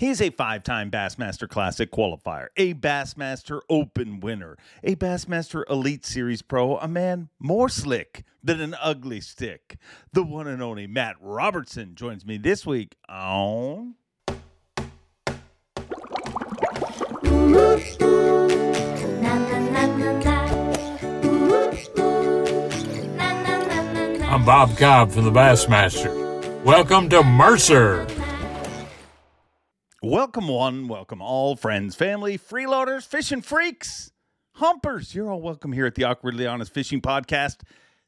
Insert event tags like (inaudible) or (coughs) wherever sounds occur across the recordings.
He's a five time Bassmaster Classic qualifier, a Bassmaster Open winner, a Bassmaster Elite Series pro, a man more slick than an ugly stick. The one and only Matt Robertson joins me this week on. I'm Bob Cobb from the Bassmaster. Welcome to Mercer. Welcome, one, welcome all, friends, family, freeloaders, fishing freaks, humpers. You're all welcome here at the Awkwardly Honest Fishing Podcast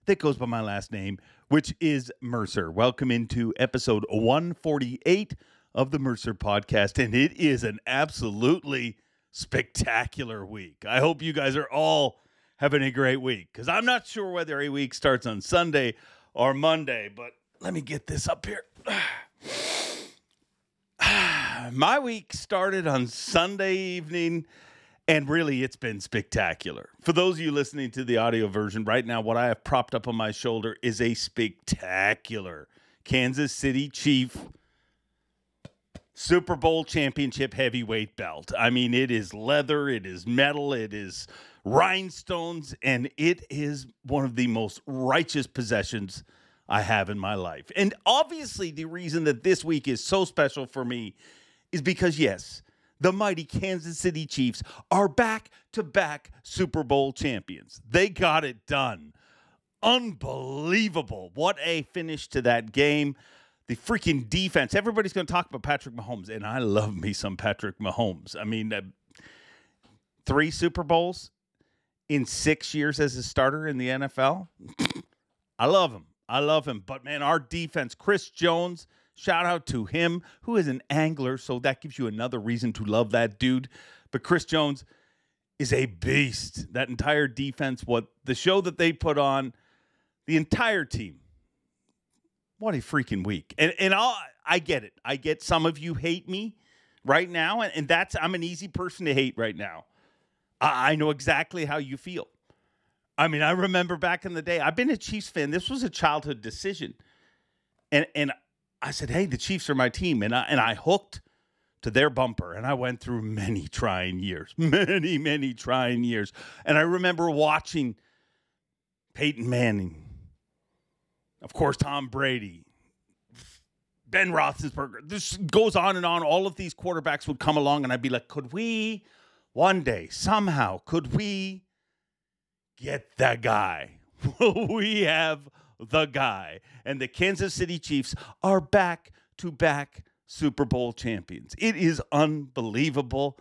that goes by my last name, which is Mercer. Welcome into episode 148 of the Mercer Podcast, and it is an absolutely spectacular week. I hope you guys are all having a great week because I'm not sure whether a week starts on Sunday or Monday, but let me get this up here. (sighs) (sighs) my week started on Sunday evening, and really it's been spectacular. For those of you listening to the audio version right now, what I have propped up on my shoulder is a spectacular Kansas City Chief Super Bowl championship heavyweight belt. I mean, it is leather, it is metal, it is rhinestones, and it is one of the most righteous possessions I have in my life. And obviously, the reason that this week is so special for me is because, yes, the mighty Kansas City Chiefs are back to back Super Bowl champions. They got it done. Unbelievable. What a finish to that game. The freaking defense. Everybody's going to talk about Patrick Mahomes, and I love me some Patrick Mahomes. I mean, uh, three Super Bowls in six years as a starter in the NFL. (laughs) I love him. I love him. But man, our defense, Chris Jones, Shout out to him, who is an angler, so that gives you another reason to love that dude. But Chris Jones is a beast. That entire defense, what the show that they put on, the entire team. What a freaking week. And and i I get it. I get some of you hate me right now, and, and that's I'm an easy person to hate right now. I, I know exactly how you feel. I mean, I remember back in the day, I've been a Chiefs fan. This was a childhood decision. And and I said, "Hey, the Chiefs are my team," and I and I hooked to their bumper, and I went through many trying years, (laughs) many many trying years, and I remember watching Peyton Manning, of course, Tom Brady. Ben Roethlisberger. This goes on and on. All of these quarterbacks would come along, and I'd be like, "Could we, one day, somehow, could we get that guy? (laughs) Will we have the guy. And the Kansas City Chiefs are back to back Super Bowl champions. It is unbelievable.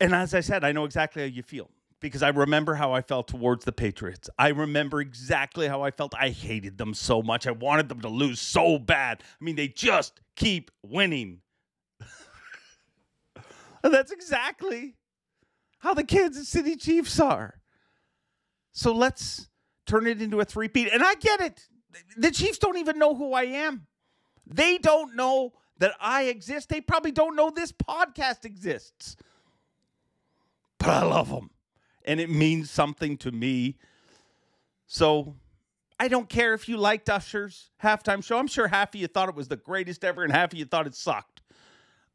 And as I said, I know exactly how you feel because I remember how I felt towards the Patriots. I remember exactly how I felt. I hated them so much. I wanted them to lose so bad. I mean, they just keep winning. (laughs) and that's exactly how the Kansas City Chiefs are. So let's turn it into a three-peat. And I get it. The Chiefs don't even know who I am. They don't know that I exist. They probably don't know this podcast exists. But I love them. And it means something to me. So I don't care if you liked Usher's halftime show. I'm sure half of you thought it was the greatest ever and half of you thought it sucked.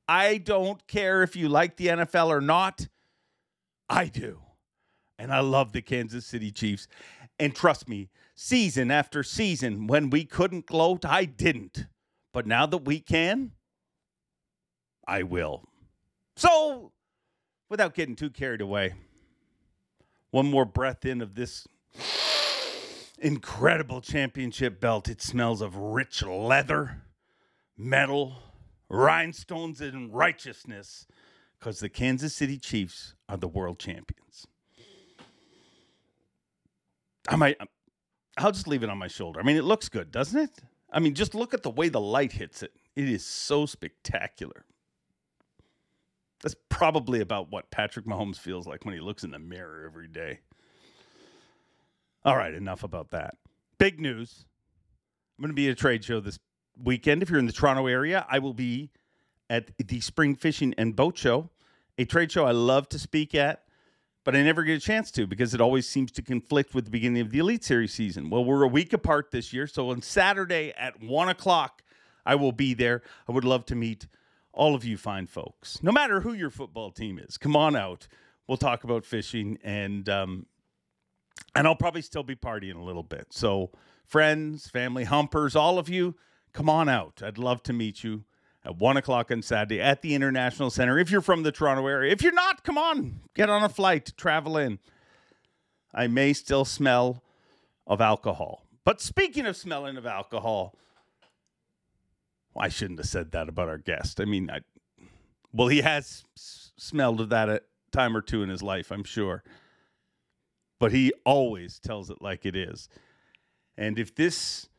I don't care if you like the NFL or not. I do. And I love the Kansas City Chiefs. And trust me, season after season, when we couldn't gloat, I didn't. But now that we can, I will. So, without getting too carried away, one more breath in of this incredible championship belt. It smells of rich leather, metal, rhinestones, and righteousness because the Kansas City Chiefs are the world champions. I might. I'll just leave it on my shoulder. I mean, it looks good, doesn't it? I mean, just look at the way the light hits it. It is so spectacular. That's probably about what Patrick Mahomes feels like when he looks in the mirror every day. All right, enough about that. Big news. I'm going to be at a trade show this weekend. If you're in the Toronto area, I will be at the Spring Fishing and Boat Show, a trade show I love to speak at but I never get a chance to because it always seems to conflict with the beginning of the Elite Series season. Well, we're a week apart this year, so on Saturday at one o'clock, I will be there. I would love to meet all of you fine folks, no matter who your football team is, come on out. We'll talk about fishing and um, and I'll probably still be partying a little bit. So friends, family, humpers, all of you, come on out. I'd love to meet you at one o'clock on Saturday at the International Center. If you're from the Toronto area, if you're not, come on, get on a flight, travel in. I may still smell of alcohol. But speaking of smelling of alcohol, I shouldn't have said that about our guest. I mean, I, well, he has s- smelled of that a time or two in his life, I'm sure. But he always tells it like it is. And if this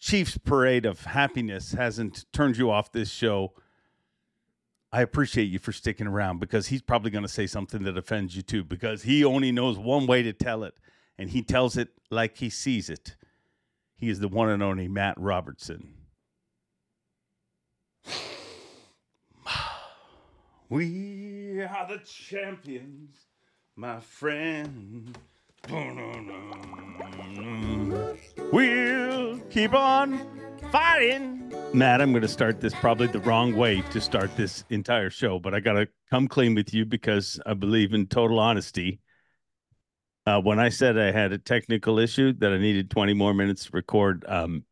Chiefs parade of happiness hasn't turned you off this show, I appreciate you for sticking around because he's probably going to say something that offends you too because he only knows one way to tell it and he tells it like he sees it. He is the one and only Matt Robertson. (sighs) We are the champions, my friend. We'll keep on fighting. Matt, I'm going to start this probably the wrong way to start this entire show, but I got to come clean with you because I believe in total honesty. Uh, when I said I had a technical issue that I needed 20 more minutes to record, um,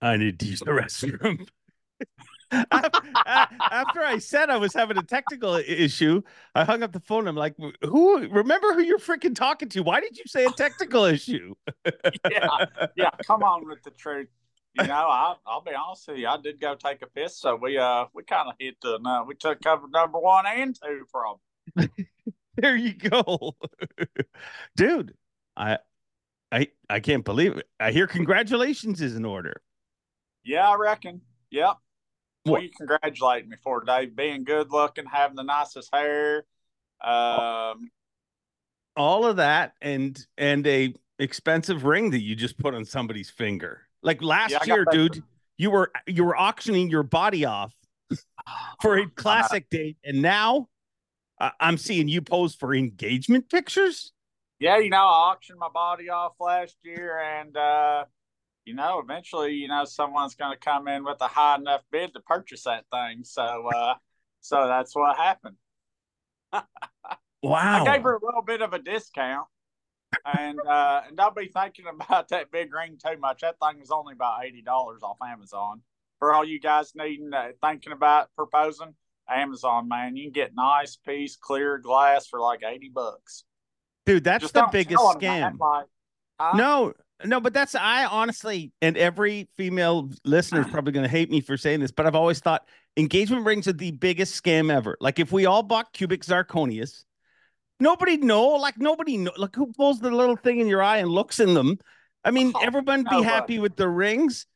I need to use the restroom. (laughs) (laughs) After I said I was having a technical issue, I hung up the phone. I'm like, "Who? Remember who you're freaking talking to? Why did you say a technical issue?" (laughs) yeah, yeah. Come on with the truth. You know, I, I'll be honest with you. I did go take a piss, so we uh we kind of hit the uh, we took cover number one and two from. (laughs) there you go, dude. I I I can't believe it. I hear congratulations is in order. Yeah, I reckon. Yep. What? You congratulate me for Dave being good looking, having the nicest hair. Um, all of that and and a expensive ring that you just put on somebody's finger. Like last Yeah, year, dude, you were you were auctioning your body off (sighs) for a classic date, and now uh, I'm seeing you pose for engagement pictures. yeah, you know, I auctioned my body off last year, and uh, you know, eventually, you know, someone's going to come in with a high enough bid to purchase that thing. So, uh, so that's what happened. Wow, I gave her a little bit of a discount. And uh and don't be thinking about that big ring too much. That thing was only about eighty dollars off Amazon. For all you guys needing uh, thinking about proposing, Amazon man, you can get nice piece clear glass for like eighty bucks. dude, that's Just the biggest tell 'em that, scam. like, huh? No, no, but that's I honestly, and every female listener is ah. probably going to hate me for saying this, but I've always thought engagement rings are the biggest scam ever. Like if we all bought cubic zirconias, nobody know. Like nobody know. Like who pulls the little thing in your eye and looks in them? I mean, Oh, everyone be nobody. happy with the rings.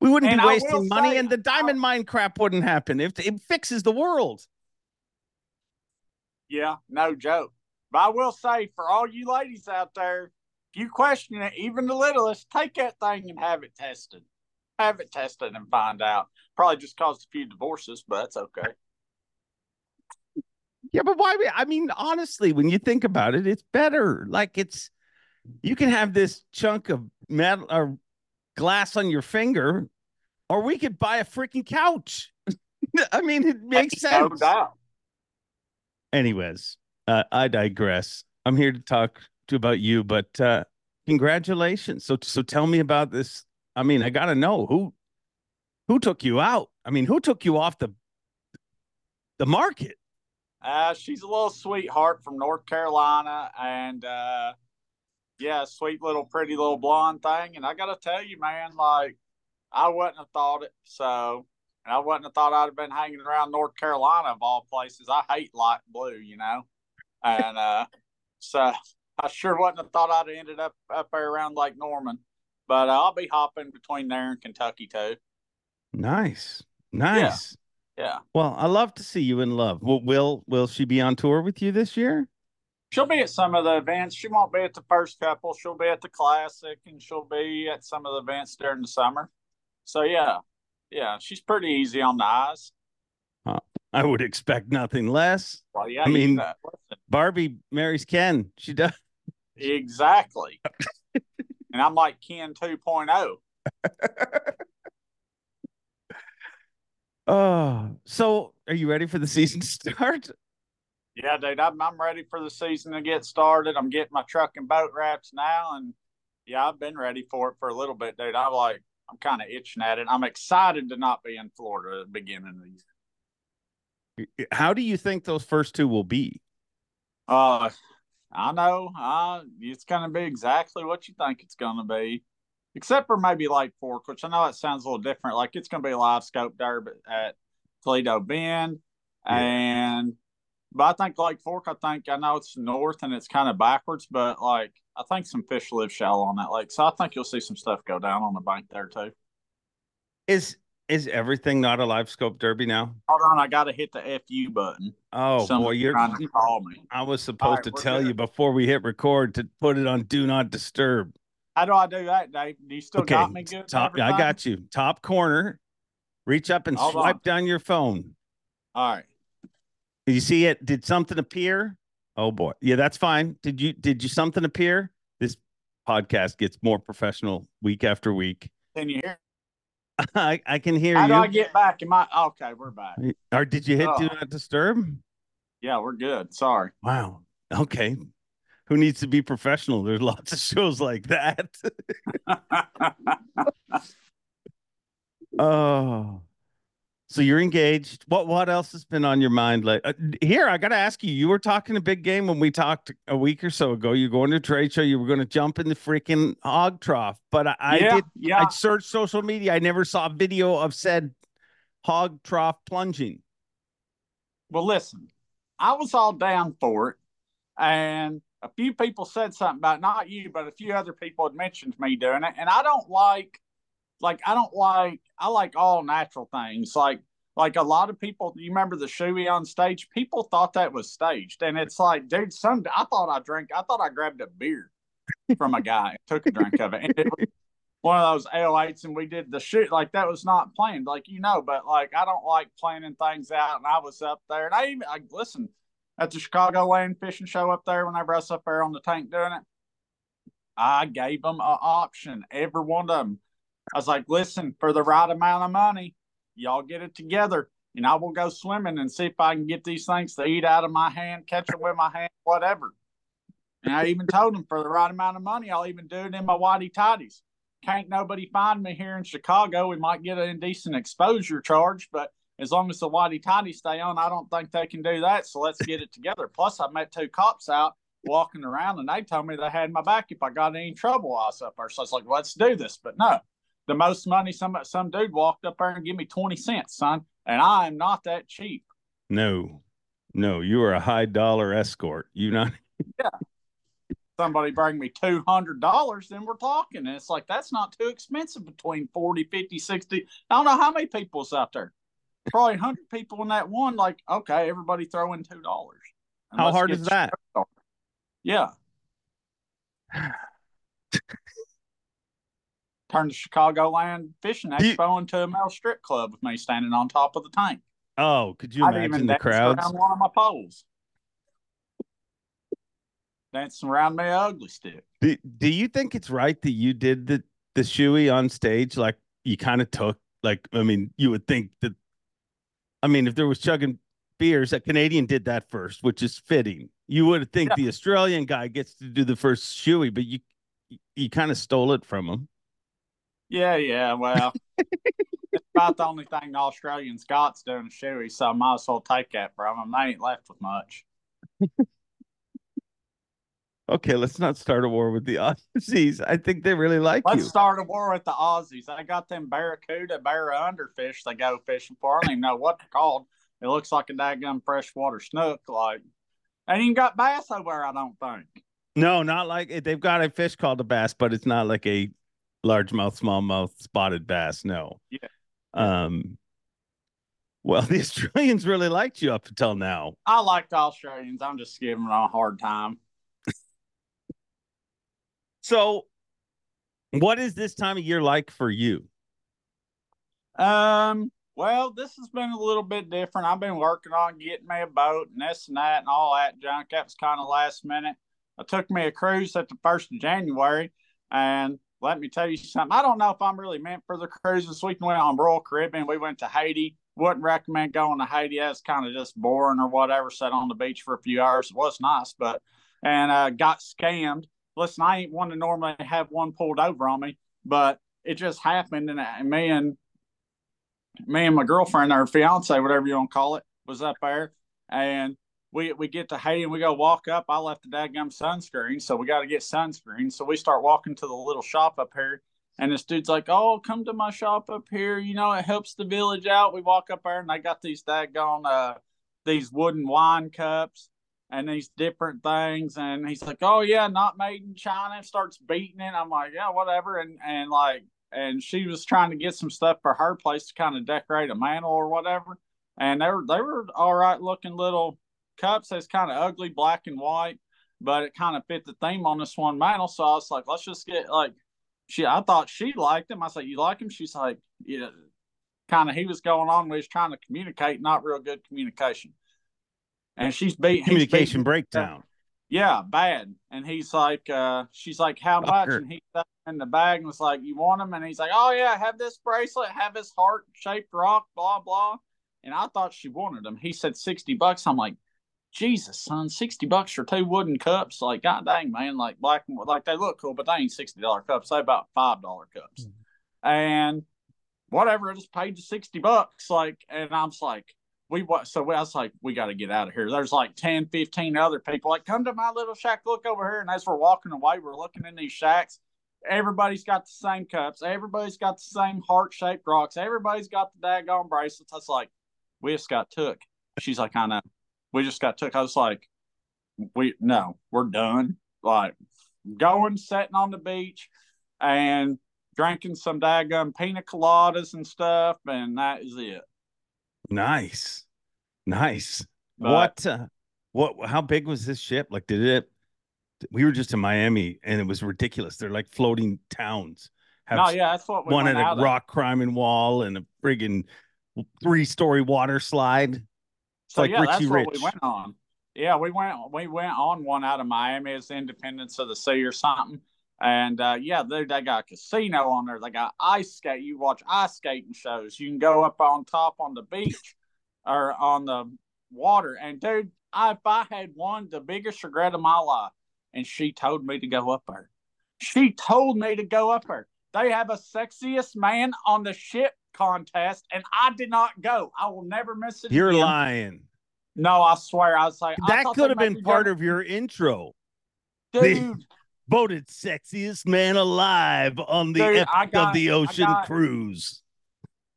We wouldn't And be wasting money, say, and the diamond mine crap wouldn't happen. If it fixes the world. Yeah, no joke. But I will say for all you ladies out there, if you question it, even the littlest, take that thing and have it tested. Have it tested and find out. Probably just caused a few divorces, but that's okay. Yeah, but why? I mean, honestly, when you think about it, it's better. Like it's you can have this chunk of metal or glass on your finger, or we could buy a freaking couch. (laughs) I mean, it makes No sense. Anyways, uh, I digress. I'm here to talk about you, but uh, congratulations. So, so tell me about this. I mean, I gotta know who who took you out. I mean, who took you off the the market? Uh, she's a little sweetheart from North Carolina, and uh, yeah, sweet little pretty little blonde thing. And I gotta tell you, man, like I wouldn't have thought it. So, and I wouldn't have thought I'd have been hanging around North Carolina of all places. I hate light blue, you know, and uh, so I sure wouldn't have thought I'd have ended up up there around Lake Norman. But uh, I'll be hopping between there and Kentucky too. Nice, nice. Yeah. Well, I love to see you in love. Will will will she be on tour with you this year? She'll be at some of the events. She won't be at the first couple. She'll be at the classic, and she'll be at some of the events during the summer. So yeah, yeah, she's pretty easy on the eyes. I would expect nothing less. Well, yeah, I mean- you know, listen, Barbie marries Ken. She does. Exactly. (laughs) and I'm like Ken oh. 2.0. (laughs) Oh, so are you ready for the season to start? Yeah, dude, I'm, I'm ready for the season to get started. I'm getting my truck and boat wraps now, and yeah, I've been ready for it for a little bit, dude. I'm like, I'm kind of itching at it. I'm excited to not be in Florida at the beginning of the year. How do you think those first two will be? Uh, I know. Uh, it's going to be exactly what you think it's going to be, except for maybe Lake Fork, which I know it sounds a little different. Like it's going to be a live scope derby at Toledo Bend, yeah. and but I think Lake Fork. I think I know it's north and it's kind of backwards, but like I think some fish live shallow on that lake, so I think you'll see some stuff go down on the bank there too. Is is everything not a live scope derby now? Hold on, I got to hit the FU button. Oh boy, you're trying to call me. I was supposed right, to tell good. you before we hit record to put it on do not disturb. How do I do that, Dave? Do you still okay. got me good? Top, I got you. Top corner. Reach up and Hold swipe on. down your phone. All right. Did you see it? Did something appear? Oh boy. Yeah, that's fine. Did you did you something appear? This podcast gets more professional week after week. Can you hear? (laughs) I, I can hear How you. How do I get back? Am I okay? We're back. Or did you hit oh. do not disturb? Yeah, we're good. Sorry. Wow. Okay. Who needs to be professional? There's lots of shows like that. (laughs) (laughs) oh. So you're engaged. What what else has been on your mind? Like uh, here, I got to ask you. You were talking a big game when we talked a week or so ago. You're going to a trade show. You were going to jump in the freaking hog trough. But I, I yeah, did. Yeah. I searched social media. I never saw a video of said hog trough plunging. Well, listen, I was all down for it, and a few people said something about not you, but a few other people had mentioned me doing it, and I don't like like I don't like I like all natural things. Like like a lot of people, you remember the shoey on stage? People thought that was staged, and it's like, dude, some I thought I drank, I thought I grabbed a beer from a guy and took a drink of it, and it was one of those L8s, and we did the shoot like that was not planned, like you know. But like I don't like planning things out, and I was up there, and I even I listen at the Chicagoland Fishing Show up there whenever I was up there on the tank doing it. I gave them an option, every one of them I was like, listen, for the right amount of money, y'all get it together and I will go swimming and see if I can get these things to eat out of my hand, catch them with my hand, whatever. And I even told them for the right amount of money, I'll even do it in my whitey tidies. Can't nobody find me here in Chicago. We might get an indecent exposure charge, but as long as the whitey tidies stay on, I don't think they can do that. So let's get it together. Plus, I met two cops out walking around and they told me they had my back if I got any trouble. I was up there. So I was like, let's do this. But no, the most money some some dude walked up there and give me 20 cents, son. And I am not that cheap. No, no, you are a high dollar escort. You not (laughs) Yeah. Somebody bring me two hundred dollars, then we're talking. And it's like that's not too expensive between 40, 50, 60. I don't know how many people's out there. Probably hundred people in that one, like, okay, everybody throw in two dollars. How hard is that? Yeah. (sighs) (laughs) turned the Chicagoland Fishing Expo you, into a male strip club with me standing on top of the tank. Oh, could you I'd imagine the crowds? on one of my poles. Dancing around my ugly stick. Do, do you think it's right that you did the the shoey on stage? Like you kind of took like I mean, you would think that I mean, if there was chugging beers, a Canadian did that first, which is fitting. You would think yeah. the Australian guy gets to do the first shoey, but you you kind of stole it from him. Yeah, yeah. Well, it's about the only thing the Australian Scots doing a shoey, so I might as well take that from them. They ain't left with much. okay, let's not start a war with the (laughs) Aussies. I think they really like let's you. start a war with the Aussies. I got them barracuda, barramundi fish they go fishing for. I don't even know what they're called. It looks like a daggum freshwater snook. Like, and even got bass over there, I don't think. No, not like they've got a fish called a bass, but it's not like a largemouth, smallmouth, spotted bass. No. Yeah. Um. Well, (laughs) the Australians really liked you up until now. I liked Australians. I'm just giving them a hard time. (laughs) so, what is this time of year like for you? Um. Well, this has been a little bit different. I've been working on getting me a boat and this and that and all that junk. That was kind of last minute. I took me a cruise at the first of January, and let me tell you something. I don't know if I'm really meant for the cruises. We went on Royal Caribbean. We went to Haiti wouldn't recommend going to Haiti. It's kind of just boring or whatever. Sat on the beach for a few hours. It was nice, but and uh, got scammed. Listen, I ain't one to normally have one pulled over on me, but it just happened, and, and me and me and my girlfriend or fiance, whatever you want to call it, was up there, and we we get to Haiti and we go walk up. I left the dadgum sunscreen, so we got to get sunscreen. So we start walking to the little shop up here, and this dude's like, "Oh, come to my shop up here. You know, it helps the village out." We walk up there, and they got these daggone uh these wooden wine cups and these different things. And he's like, "Oh yeah, not made in China." Starts beating it. I'm like, "Yeah, whatever." And and like, and she was trying to get some stuff for her place to kind of decorate a mantle or whatever. And they were they were all right looking little cups. It's kind of ugly, black and white, but it kind of fit the theme on this one mantle. So I was like, let's just get like she. I thought she liked him. I said, you like him? She's like, yeah. Kind of, he was going on. We was trying to communicate, not real good communication. And she's beat communication breakdown. Yeah, bad. And he's like, uh, she's like, how much? And he's in the bag and was like, you want him? And he's like, oh yeah, have this bracelet, have this heart shaped rock, blah blah. And I thought she wanted them. He said sixty bucks. I'm like, Jesus, son, sixty bucks for two wooden cups. Like, god dang, man, like black and like they look cool, but they ain't sixty dollar cups. They about five dollar cups. Mm-hmm. And whatever, I just paid the sixty bucks. Like, and I'm like, we what? So I was like, we got to get out of here. There's like 10, 15 other people. Like, come to my little shack. Look over here. And as we're walking away, we're looking in these shacks. Everybody's got the same cups. Everybody's got the same heart shaped rocks. Everybody's got the daggone bracelets. I was like, we just got took. She's like, I know we just got took. I was like, we no, we're done. Like going, sitting on the beach, and drinking some daggum pina coladas and stuff, and that is it. Nice, nice. But, what? Uh, what? How big was this ship? Like, did it? We were just in Miami, and it was ridiculous. They're like floating towns. Have no, yeah, that's what we one at a rock climbing wall and a friggin' three-story water slide. So like yeah, Richie that's Rich. what we went on. Yeah, we went we went on one out of Miami as Independence of the Sea or something. And uh, yeah, they, they got a casino on there. They got ice skate. You watch ice skating shows. You can go up on top on the beach or on the water. And dude, I, if I had one, the biggest regret of my life, and she told me to go up there. She told me to go up there. They have a sexiest man on the ship contest, and I did not go. I will never miss it. You're again. lying. No, I swear. I was like, that could have been part go. of your intro. Dude. (laughs) voted sexiest man alive on the Dude, Epic got, of the Ocean got, cruise.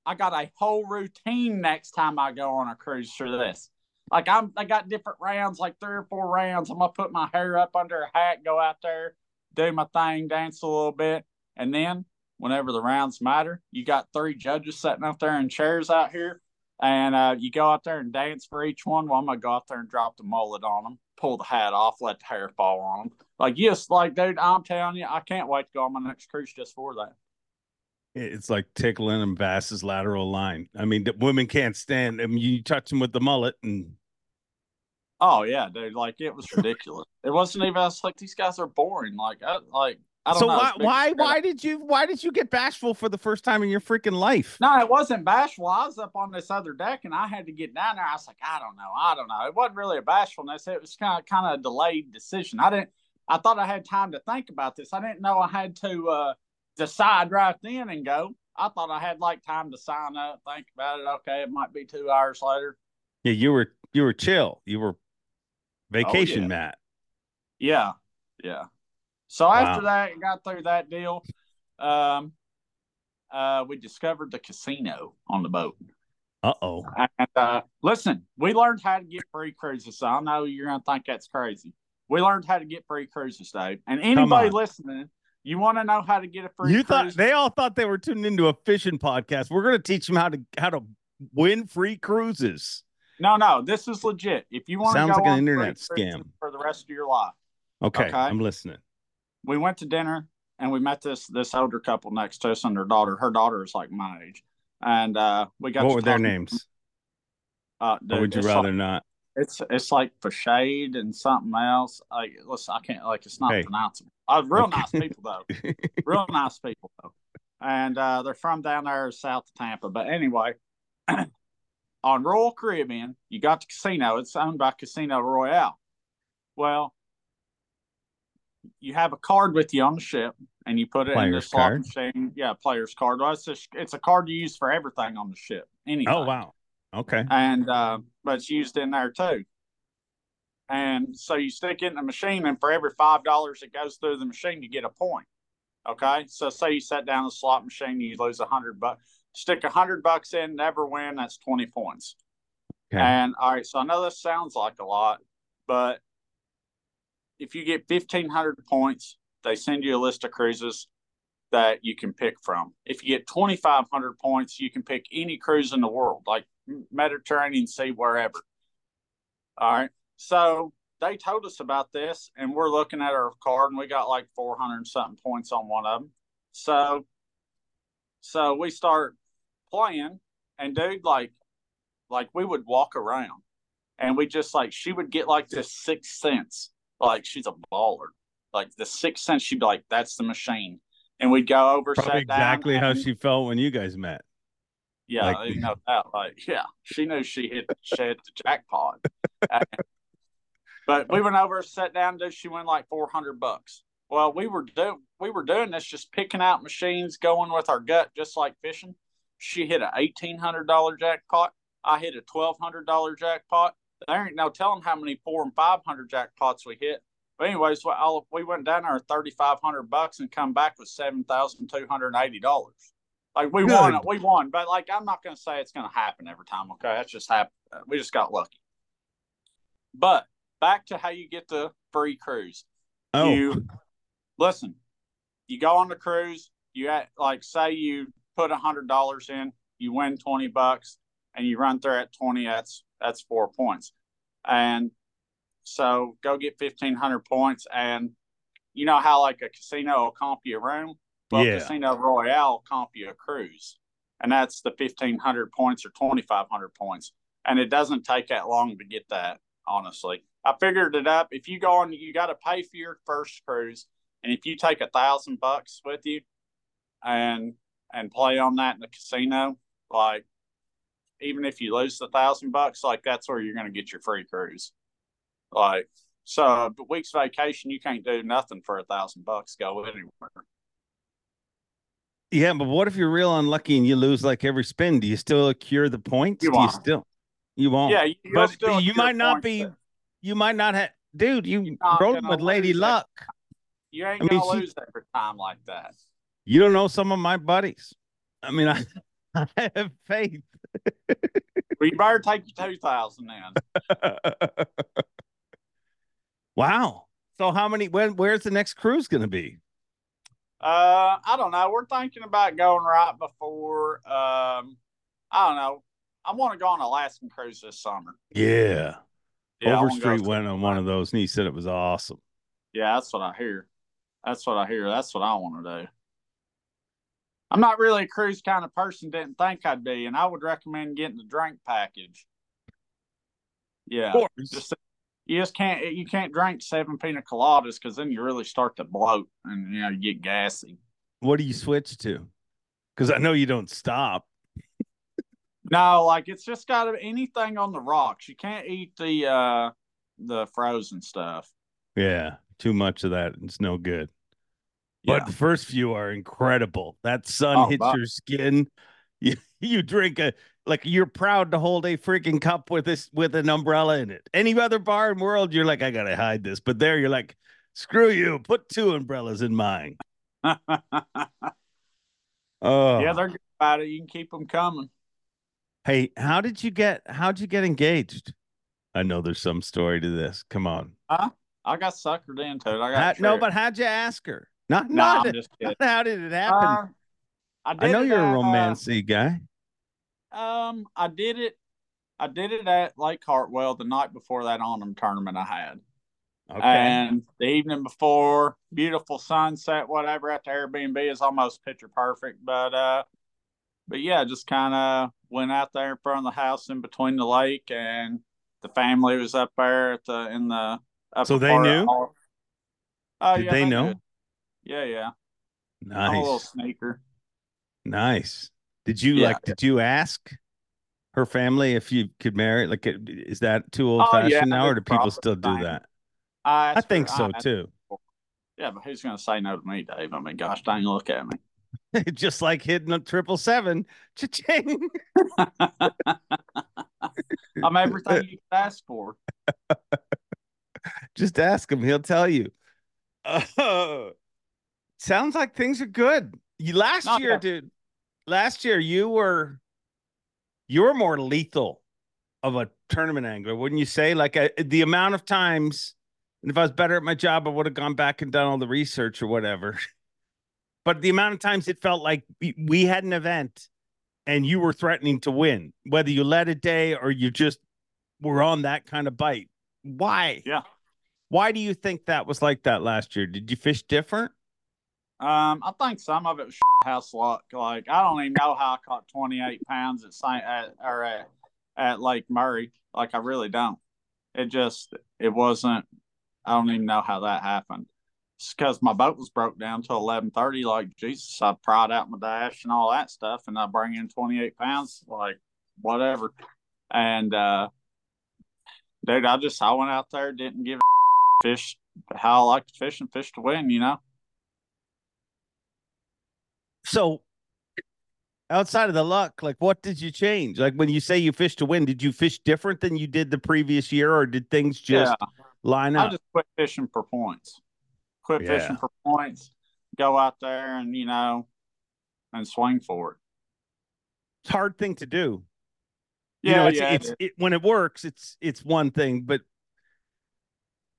I got a whole routine next time I go on a cruise for this. Like I'm, I got different rounds, like three or four rounds. I'm gonna put my hair up under a hat, go out there, do my thing, dance a little bit, and then whenever the rounds matter. You got three judges sitting up there in chairs out here, and uh, you go out there and dance for each one. Well, I'm gonna go out there and drop the mullet on them, pull the hat off, let the hair fall on them. Like yes, like dude, I'm telling you, I can't wait to go on my next cruise just for that. It's like tickling them Bass's lateral line. I mean, the women can't stand. I mean, you touch them with the mullet and. Oh yeah, dude! Like it was ridiculous. it wasn't even. I was like, these guys are boring. Like, I, like so know. why why why did you why did you get bashful for the first time in your freaking life? No, it wasn't bashful. I was up on this other deck and I had to get down there. I was like, I don't know, I don't know. It wasn't really a bashfulness. It was kind of kind of a delayed decision. I didn't. I thought I had time to think about this. I didn't know I had to uh, decide right then and go. I thought I had like time to sign up, think about it. Okay, it might be two hours later. Yeah, you were you were chill. You were vacation, oh, yeah. Matt. Yeah, yeah. So wow. after that, got through that deal. Um, uh, we discovered the casino on the boat. Uh-oh. And uh, listen, we learned how to get free cruises. So I know you're gonna think that's crazy. We learned how to get free cruises, Dave. And anybody listening, you want to know how to get a free you cruise? thought they all thought they were tuning into a fishing podcast. We're gonna teach them how to how to win free cruises. No, no, this is legit. If you want to sounds like an internet scam for the rest of your life. Okay, okay, I'm listening we went to dinner and we met this this older couple next to us and their daughter. Her daughter is like my age, and uh, we got. What were their names? Uh, dude, would you rather like, not? It's it's like for shade and something else. Like listen, I can't like it's not hey. pronounceable. Uh, real nice people though, (laughs) real nice people though, and uh, they're from down there south of Tampa. But anyway, (clears throat) on Royal Caribbean, you got the casino. It's owned by Casino Royale. Well, you have a card with you on the ship, and you put it in the slot card? machine. Yeah, player's card. Well, it's a, it's a card you use for everything on the ship. Anything. Oh wow. Okay. and uh, but it's used in there too. And so you stick it in the machine, and for every five dollars that goes through the machine, you get a point. Okay, so say you set down the slot machine, you lose a hundred bucks. Stick a hundred bucks in, never win. That's twenty points. Okay. And all right, so I know this sounds like a lot, but if you get fifteen hundred points, they send you a list of cruises that you can pick from. If you get twenty five hundred points, you can pick any cruise in the world, like Mediterranean Sea, wherever. All right. So they told us about this, and we're looking at our card, and we got like 400 something points on one of them. So, so we start playing, and dude, like, like we would walk around, and we just like she would get like this sixth sense, like she's a baller, like the sixth sense. She'd be like, "That's the machine," and we'd go over, Probably sit down, exactly how and- she felt when you guys met. yeah, Like- like, no doubt. Like, yeah, she knew she hit she hit the jackpot. Uh, but we went over, sat down, dude. She won like four hundred bucks. Well, we were doing we were doing this, just picking out machines, going with our gut, just like fishing. She hit a eighteen hundred dollar jackpot. I hit a twelve hundred dollar jackpot. There ain't no telling how many four and five hundred jackpots we hit. But anyways, well, we went down there thirty five hundred bucks and come back with seven thousand two hundred eighty dollars. Like we Good. won, we won. But like I'm not going to say it's going to happen every time. Okay, that's just happened. We just got lucky. But back to how you get the free cruise. Oh, You listen. You go on the cruise. You at like say you put a hundred dollars in, you win twenty bucks, and you run through at twenty. That's that's four points, and so go get fifteen hundred points. And you know how like a casino will comp you a room. Well, Yeah. Casino Royale will comp you a cruise, and that's the fifteen hundred points or twenty five hundred points. And it doesn't take that long to get that. Honestly, I figured it up. If you go on, you got to pay for your first cruise, and if you take a thousand bucks with you, and and play on that in the casino, like even if you lose the thousand bucks, like that's where you're going to get your free cruise. Like so, a week's vacation, you can't do nothing for a thousand bucks. Go anywhere. yeah, but what if you're real unlucky and you lose like every spin? Do you still accrue the points? You Do you still? You won't. Yeah, you, but still you might not be. but You might not have, dude. You rolling with Lady Luck. You ain't I mean, gonna she- lose every time like that. You don't know some of my buddies. I mean, I, (laughs) I have faith. (laughs) Well, you better take your two thousand then. (laughs) wow. So how many? When? Where's the next cruise going to be? Uh, I don't know. We're thinking about going right before. Um, I don't know. I want to go on an Alaskan cruise this summer. Yeah. Yeah, I wanna go Overstreet went on one of those, and he said it was awesome. Yeah, that's what I hear. That's what I hear. That's what I want to do. I'm not really a cruise kind of person. Didn't think I'd be, and I would recommend getting the drink package. Yeah, course. just you just can't you can't drink seven pina coladas because then you really start to bloat and you know you get gassy. What do you switch to? Because I know you don't stop. No, like it's just got to anything on the rocks. You can't eat the uh the frozen stuff. Yeah, too much of that. It's no good. Yeah. But the first few are incredible. That sun Oh, hits wow. your skin. (laughs) You you drink a like you're proud to hold a freaking cup with this with an umbrella in it. Any other bar in the world, you're like, I gotta hide this. But there, you're like, screw you. Put two umbrellas in mine. (laughs) Oh, yeah, they're good about it. You can keep them coming. Hey, how did you get? How'd you get engaged? I know there's some story to this. Come on. Huh? I got suckered into it. I got How- no, but how'd you ask her? Not no, not. I'm just kidding. how did it happen? Uh, I, I know it you're a uh, romancy guy. Um, I did it. I did it at Lake Hartwell the night before that Onum tournament I had, Okay. and the evening before, beautiful sunset, whatever at the Airbnb is almost picture perfect. But uh, but yeah, just kind of went out there in front of the house in between the lake, and the family was up there at the in the. So they knew? Oh did yeah, they know? did. Yeah, yeah. I'm a little Nice. sneaker. Nice. Did you Yeah. like? Did you ask? her family if you could marry? Like, is that too old Oh, fashioned yeah, now, or do people still do that? I, I think so I too. Yeah, but who's going to say no to me, Dave? I mean, gosh dang, look at me. (laughs) Just like hitting a triple seven, cha-ching. (laughs) I'm everything you ask for. (laughs) Just ask him; he'll tell you. Uh, sounds like things are good. You last No, year, dude. Last year, you were you were more lethal of a tournament angler, wouldn't you say? Like uh the amount of times, and if I was better at my job, I would have gone back and done all the research or whatever. (laughs) But the amount of times it felt like we- we had an event and you were threatening to win, whether you led a day or you just were on that kind of bite. Why? Yeah. Why do you think that was like that last year? Did you fish different? Um, I think some of it was (laughs) house luck. Like I don't even know how I caught 28 pounds at Saint at or at, at Lake Murray. Like I really don't. It just it wasn't. I don't even know how that happened. It's because my boat was broke down till 11:30. Like Jesus, I pried out my dash and all that stuff, and I bring in 28 pounds. Like whatever. And uh, dude, I just I went out there, didn't give a (laughs) fish how I like to fish and fish to win. You know. So outside of the luck, like what did you change? Like when you say you fish to win, did you fish different than you did the previous year, or did things just line up? I just quit fishing for points. Quit Yeah. fishing for points. Go out there and you know, and swing for it. It's a hard thing to do. You Yeah, know, it's, yeah, it's is. it, when it works, it's it's one thing, but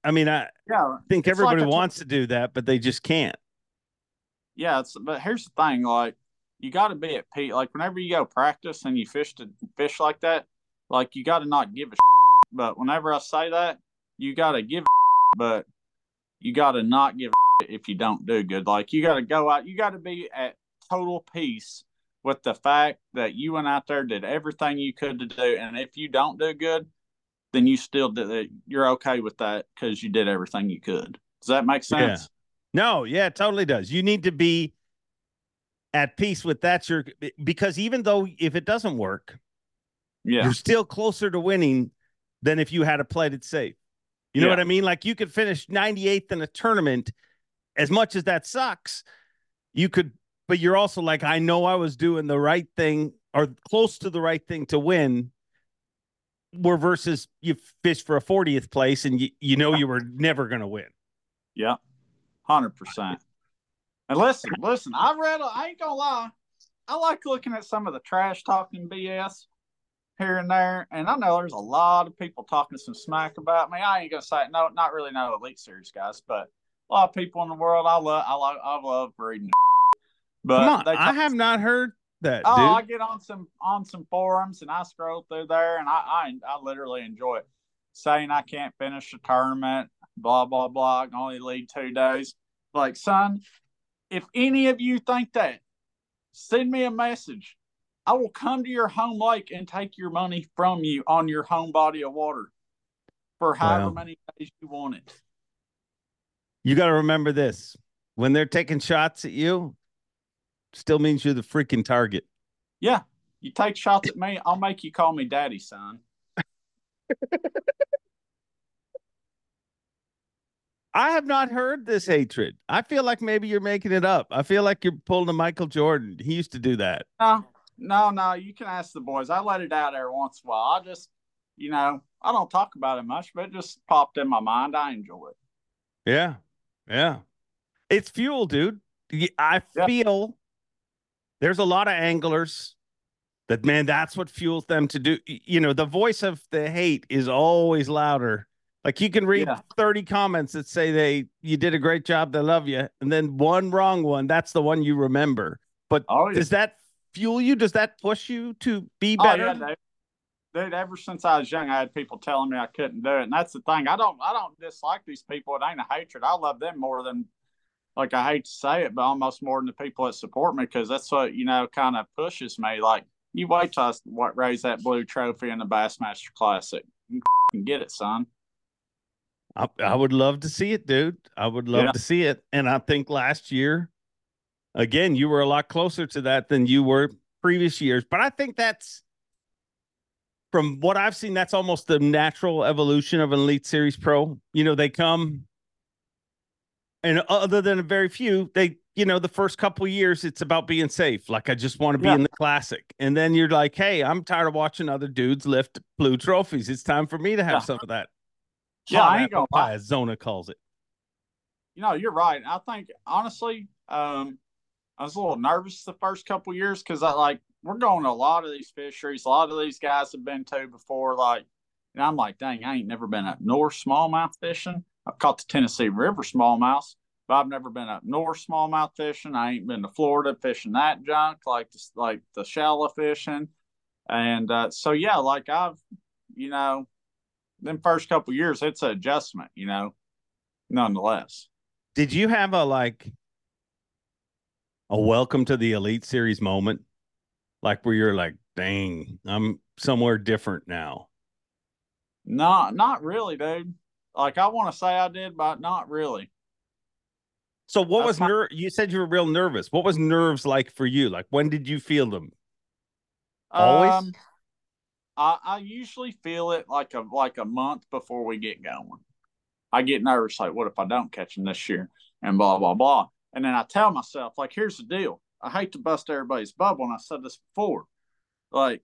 I mean, I yeah, think It's like everybody a t- wants to do that, but they just can't. Yeah. It's but here's the thing, like you got to be at peace. Like whenever you go practice and you fish to fish like that, like you got to not give a. But whenever I say that, you got to give, a but you got to not give a if you don't do good. Like you got to go out. You got to be at total peace with the fact that you went out there did everything you could to do, and if you don't do good, then you still did it. You're okay with that because you did everything you could. Does that make Yeah. No, yeah, it totally does. You need to be at peace with that. Your because even though if it doesn't work, Yeah. you're still closer to winning than if you had a played it safe. You know Yeah. what I mean? Like you could finish 98th in a tournament. As much as that sucks, you could, but you're also like, I know I was doing the right thing or close to the right thing to win. Where versus you fish for a 40th place and you, you know you were never going to win. Yeah, hundred percent. And listen, listen, I read. I ain't gonna lie. I like looking at some of the trash talking BS here and there, and I know there's a lot of people talking some smack about me. I ain't gonna say it, no, not really no elite series guys, but a lot of people in the world. I love. I like. I love reading. But on, I have not heard that, Oh, dude. I get on some on some forums and I scroll through there and I I, I literally enjoy it. Saying I can't finish a tournament, blah blah blah, I can only lead two days. Like, son, if any of you think that, send me a message. I will come to your home lake and take your money from you on your home body of water for however Wow. many days you want it. You got to remember this: when they're taking shots at you, still means you're the freaking target. Yeah. You take shots at me, I'll make you call me daddy, son. (laughs) I have not heard this hatred. I feel like maybe you're making it up. I feel like you're pulling a Michael Jordan. He used to do that. No, no, no. You can ask the boys. I let it out every once in a while. I just, you know, I don't talk about it much, but it just popped in my mind. I enjoy it. Yeah. Yeah. It's fuel, dude. I Yeah. feel there's a lot of anglers that, man, that's what fuels them to do. You know, the voice of the hate is always louder. Like you can read Yeah. 30 comments that say they you did a great job, they love you, and then one wrong one, that's the one you remember. But Oh, yeah. does that fuel you? Does that push you to be Oh, better? yeah, dude. Dude, ever since I was young, I had people telling me I couldn't do it, and that's the thing. I don't, I don't dislike these people. It ain't a hatred. I love them more than, like, I hate to say it, but almost more than the people that support me because that's what you know kind of pushes me. Like, you wait till I raise that blue trophy in the Bassmaster Classic, you can get it, son. I, I would love to see it, dude. I would love Yeah. to see it. And I think last year, again, you were a lot closer to that than you were previous years. But I think that's from what I've seen, that's almost the natural evolution of an Elite Series Pro. You know, they come, and other than a very few, they, you know, the first couple years, it's about being safe. Like, I just want to be Yeah. in the classic. And then you're like, hey, I'm tired of watching other dudes lift blue trophies. It's time for me to have Yeah. some of that. Yeah, I ain't gonna lie. Zona calls it. you know, you're right. I think honestly, um, I was a little nervous the first couple years because I like we're going to a lot of these fisheries. A lot of these guys have been to before. Like, and I'm like, dang, I ain't never been up north smallmouth fishing. I've caught the Tennessee River smallmouth, but I've never been up north smallmouth fishing. I ain't been to Florida fishing that junk like the, like the shallow fishing. And uh, so yeah, like I've, you know, them first couple years, it's an adjustment, you know, nonetheless. Did you have a like a welcome to the Elite Series moment? Like where you're like, dang, I'm somewhere different now. Not not really, dude. Like I want to say I did, but not really. So what That's was not- ner- you said you were real nervous. What was nerves like for you? Like when did you feel them? Always? Um, I I usually feel it like a like a month before we get going. I get nervous, like, what if I don't catch them this year? And blah blah blah. And then I tell myself, like, here's the deal. I hate to bust everybody's bubble, and I said this before. Like,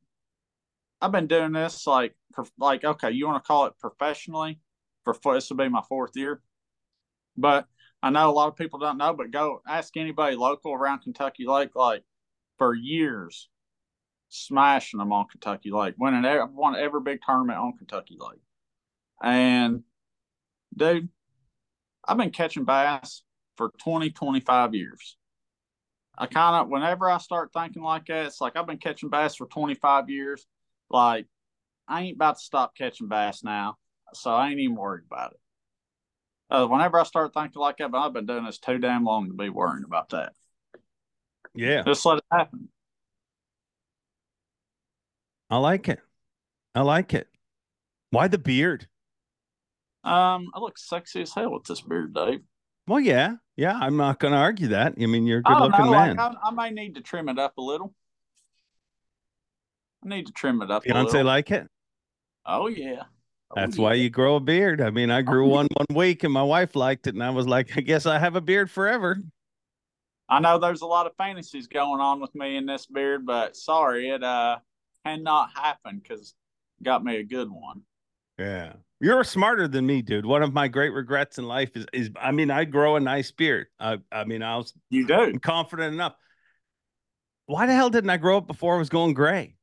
I've been doing this like prof- like okay, you want to call it professionally for this will be my fourth year, but I know a lot of people don't know. But go ask anybody local around Kentucky Lake, like for years, smashing them on Kentucky Lake, winning every, won every big tournament on Kentucky Lake, and dude, I've been catching bass for 20, 25 years. I kind of, whenever I start thinking like that, it's like I've been catching bass for 25 years. Like, I ain't about to stop catching bass now. So I ain't even worried about it. Uh, whenever I start thinking like that, but I've been doing this too damn long to be worrying about that. Yeah, Just let it happen. I like it. I like it. Why the beard? Um, I look sexy as hell with this beard, Dave. Well, yeah, yeah. I'm not going to argue that. I mean, you're a good-looking know, man. Like, I, I may need to trim it up a little. I need to trim it up. little. like it. Oh yeah. Oh, That's yeah. why you grow a beard. I mean, I grew (laughs) one one week, and my wife liked it, and I was like, I guess I have a beard forever. I know there's a lot of fantasies going on with me in this beard, but sorry, it uh cannot happen because got me a good one. Yeah. You're smarter than me, dude. One of my great regrets in life is is I mean, I grow a nice beard. I I mean, I was You do. confident enough. Why the hell didn't I grow up before I was going gray?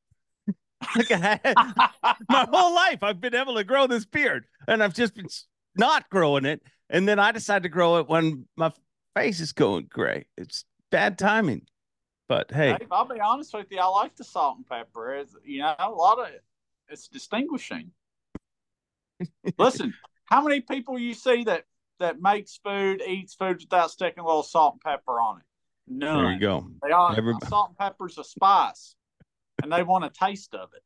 (laughs) like I had, (laughs) my whole life I've been able to grow this beard and I've just been not growing it. And then I decided to grow it when my face is going gray. It's bad timing. But hey, I'll be honest with you. I like the salt and pepper. It's, you know, a lot of it, it's distinguishing. (laughs) Listen, how many people you see that that makes food, eats food without sticking a little salt and pepper on it? None. there you go. They are Everybody- salt and pepper's a spice, and they want a taste of it.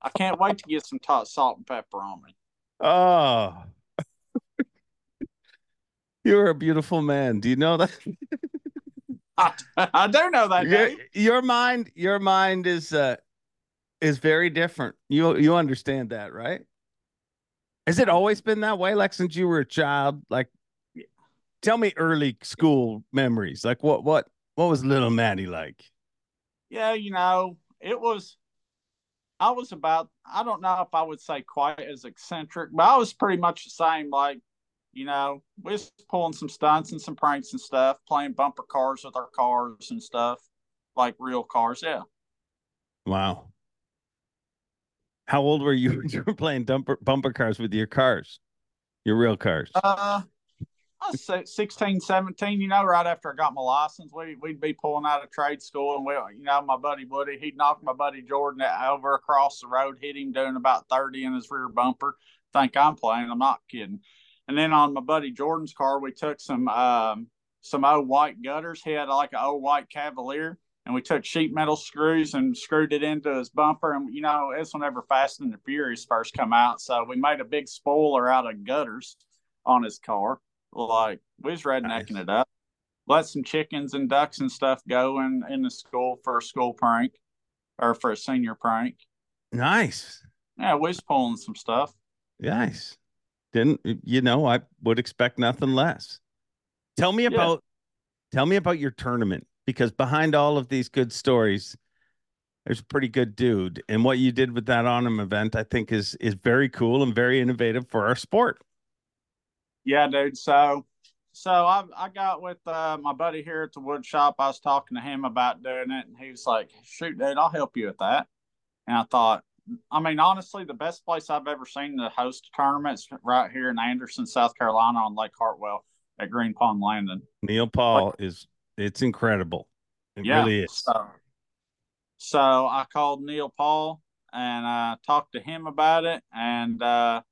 I can't wait to get some salt and pepper on me. Oh. (laughs) You're a beautiful man. Do you know that? (laughs) I, I do know that. your, your mind your mind is uh is very different you you understand that right has it always been that way like since you were a child like tell me early school memories like what what what was little maddie like Yeah, you know, it was. I was about. I don't know if I would say quite as eccentric, but I was pretty much the same. Like, you know, we was pulling some stunts and some pranks and stuff, playing bumper cars with our cars and stuff, like real cars. Yeah. wow how old were you (laughs) when you were playing bumper, bumper cars with your cars your real cars Uh, I was si- 16, 17, you know, right after I got my license, we, we'd be pulling out of trade school. And we, you know, my buddy Woody, he'd knock my buddy Jordan over across the road, hit him doing about 30 in his rear bumper. Think I'm playing. I'm not kidding. And then on my buddy Jordan's car, we took some, um, some old white gutters. He had like an old white Cavalier. And we took sheet metal screws and screwed it into his bumper. And, you know, it's whenever Fast and the Furious first come out. So we made a big spoiler out of gutters on his car like we was rednecking Nice. it up. Let some chickens and ducks and stuff go in in the school for a school prank or for a senior prank. Nice. Yeah, we was pulling some stuff. Nice. Didn't you know? I would expect nothing less. Tell me Yeah. about tell me about your tournament because behind all of these good stories, there's a pretty good dude, and what you did with that On 'Em event, I think, is is very cool and very innovative for our sport. Yeah, dude. So, so I I got with uh, my buddy here at the wood shop. I was talking to him about doing it, and he was like, "Shoot, dude, I'll help you with that." And I thought, I mean, honestly, the best place I've ever seen to host tournaments right here in Anderson, South Carolina, on Lake Hartwell at Green Pond Landing. Neil Paul is it's incredible. It yeah. really is. So, so I called Neil Paul and I talked to him about it, and uh,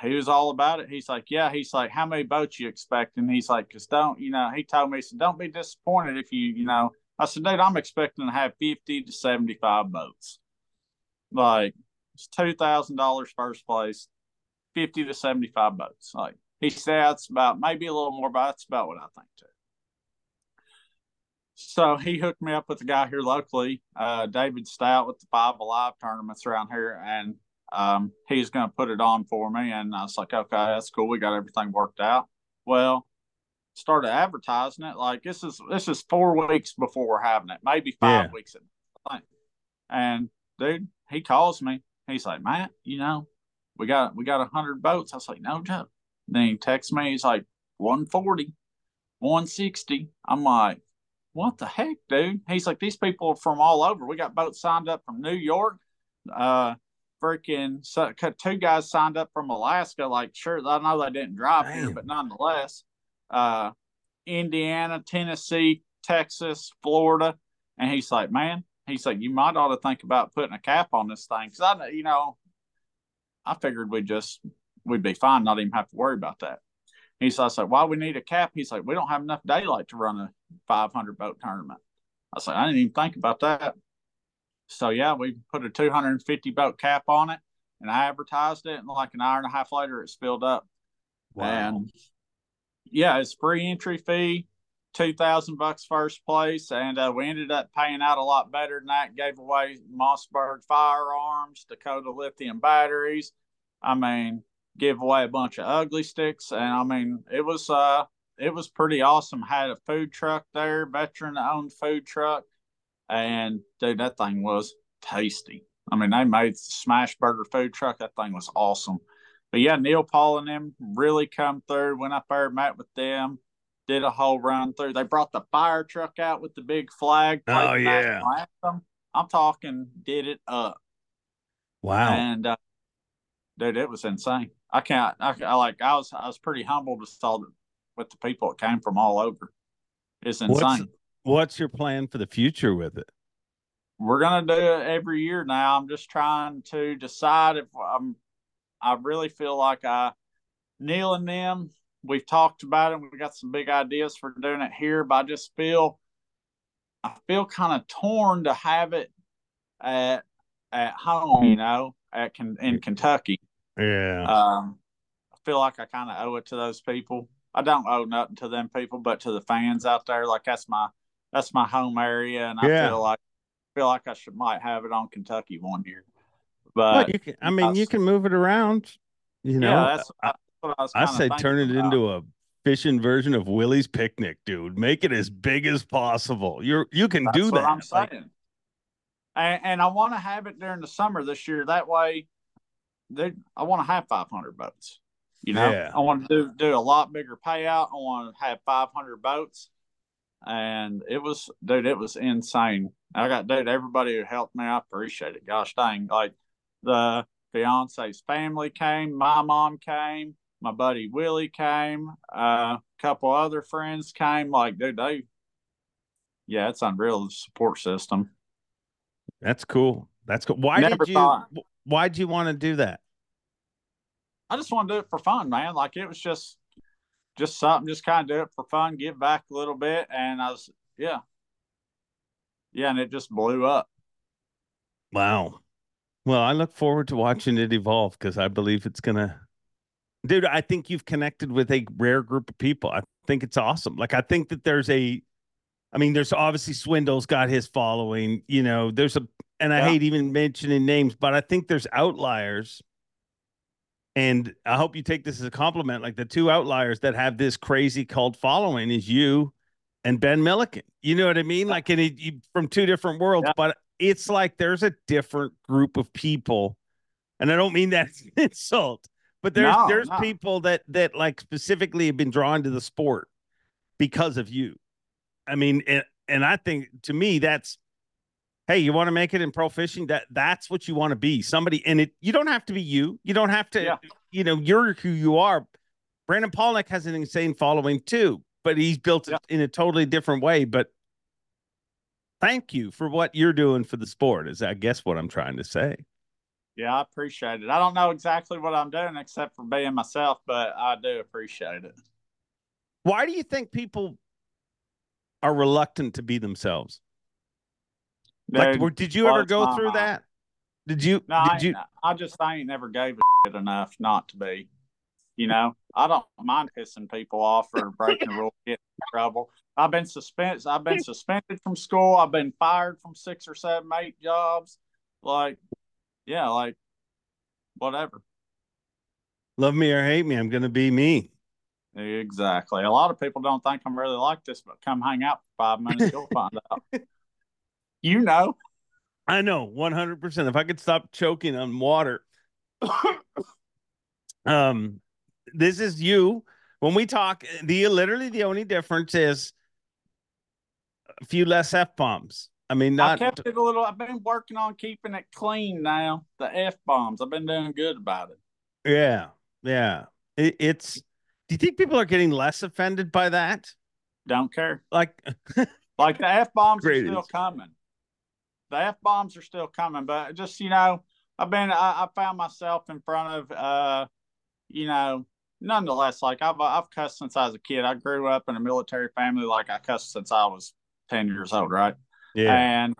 he was all about it. He's like, "Yeah." He's like, "How many boats you expecting?" He's like, "Cause don't you know?" He told me, he said, "Don't be disappointed if you you know." I said, "Dude, I'm expecting to have fifty to seventy five boats. Like it's two thousand dollars first place, fifty to seventy five boats." Like he said, "That's about maybe a little more, but that's about what I think too." So he hooked me up with a guy here locally, uh, David Stout, with the Five Alive tournaments around here, and um, he's going to put it on for me. And I was like, okay, that's cool. We got everything worked out. Well, started advertising it. Like this is this is four weeks before we're having it, maybe five Yeah. weeks. And dude, he calls me. He's like, Matt, you know, we got we got a hundred boats. I was like, no joke. Then he texts me. He's like, 140, 160. I'm like, what the heck, dude? He's like, these people are from all over. We got boats signed up from New York. Uh, freaking so, two guys signed up from Alaska. Like, sure, I know they didn't drive here, but nonetheless, uh, Indiana, Tennessee, Texas, Florida, and he's like, man, he's said, you might ought to think about putting a cap on this thing because I, you know, I figured we just we'd be fine, not even have to worry about that. He's like, so why we need a cap? He's like, we don't have enough daylight to run a 500 boat tournament. I like, I didn't even think about that. So yeah, we put a 250 boat cap on it, and I advertised it, and like an hour and a half later, it spilled up. And yeah, it's free entry fee, two thousand bucks first place, and uh, we ended up paying out a lot better than that. Gave away Mossberg firearms, Dakota lithium batteries. I mean, give away a bunch of ugly sticks, and I mean, it was uh, it was pretty awesome. Had a food truck there, veteran owned food truck, and dude, that thing was tasty. I mean, they made the smash burger food truck. That thing was awesome. But yeah, Neil Paul and them really come through. Went up there, met with them, did a whole run through. They brought the fire truck out with the big flag. Oh, yeah. anthem. I'm talking, did it up, wow. and uh, dude, it was insane. I can't. I, I like. I was. I was pretty humbled to saw that with the people that came from all over. It's insane. What's what's your plan for the future with it? we're gonna do it every year now. I'm just trying to decide if I'm. I really feel like I, Neil and them, we've talked about it. We've got some big ideas for doing it here, but I just feel, I feel kind of torn to have it at at home. You know, at in Kentucky. Yeah. Um, I feel like I kind of owe it to those people. I don't owe nothing to them people, but to the fans out there. Like that's my that's my home area, and I Yeah. feel like feel like I should might have it on Kentucky one year. well, But you can, I mean, you can move it around. You know, yeah, that's, I, I. I say turn it about. into a fishing version of Willie's Picnic, dude. Make it as big as possible. You're you can That's do what that. I'm Like, and, and I want to have it during the summer this year. That way, they, I want to have 500 boats. You know, Yeah. I want to do do a lot bigger payout. I want to have 500 boats, and it was, dude, it was insane. I got, dude, everybody who helped me, I appreciate it. Gosh dang, like the fiance's family came, my mom came, my buddy Willie came, uh, a couple other friends came. Like, dude, they, yeah, it's unreal the support system. That's cool. That's cool. Why Never did you thought- why'd you want to do that? I just want to do it for fun, man. Like it was just, just something, just kind of do it for fun, give back a little bit, and I was, yeah, yeah, and it just blew up. Wow. Well, I look forward to watching it evolve because I believe it's gonna dude, I think you've connected with a rare group of people. I think it's awesome. Like I think that there's a I mean, there's obviously Swindle's got his following, you know, there's a and I Yeah. hate even mentioning names, but I think there's outliers. And I hope you take this as a compliment. Like the two outliers that have this crazy cult following is you and Ben Milliken. You know what I mean? Like, and it, you, from two different worlds, Yeah. but it's like there's a different group of people, and I don't mean that (laughs) as an insult, but there's No, there's no. people that that like specifically have been drawn to the sport because of you. I mean, and, and I think to me that's hey, you want to make it in pro fishing? That that's what you want to be. Somebody and it you don't have to be you. You don't have to, Yeah. you know, you're who you are. Brandon Palaniuk has an insane following too, but he's built it in a totally different way. But thank you for what you're doing for the sport, is I guess what I'm trying to say. Yeah, I appreciate it. I don't know exactly what I'm doing except for being myself, but I do appreciate it. Why do you think people are reluctant to be themselves? Like, Dude, were- did you ever go through mind. that? Did you? No, I, you? I just I ain't never gave a shit enough not to be. You know, I don't mind pissing people off or breaking the rule, getting in trouble. I've been suspended. I've been (laughs) suspended from school. I've been fired from six or seven, eight jobs. Like, yeah, like whatever. Love me or hate me, I'm gonna be me. Exactly. A lot of people don't think I'm really like this, but come hang out for five minutes, you'll (laughs) find out. You know. I know 100%. If I could stop choking on water. (coughs) um this is you when we talk the literally the only difference is a few less f bombs. I mean I not kept it a little. I've been working on keeping it clean now. The f bombs. I've been doing good about it. yeah. Yeah. It, it's do you think people are getting less offended by that? Don't care. Like (laughs) Like the f bombs are still coming. The f bombs are still coming, but just you know, I've been. I, I found myself in front of. uh You know, nonetheless, like I've I've cussed since I was a kid. I grew up in a military family. Like I cussed since I was ten years old, right? Yeah. And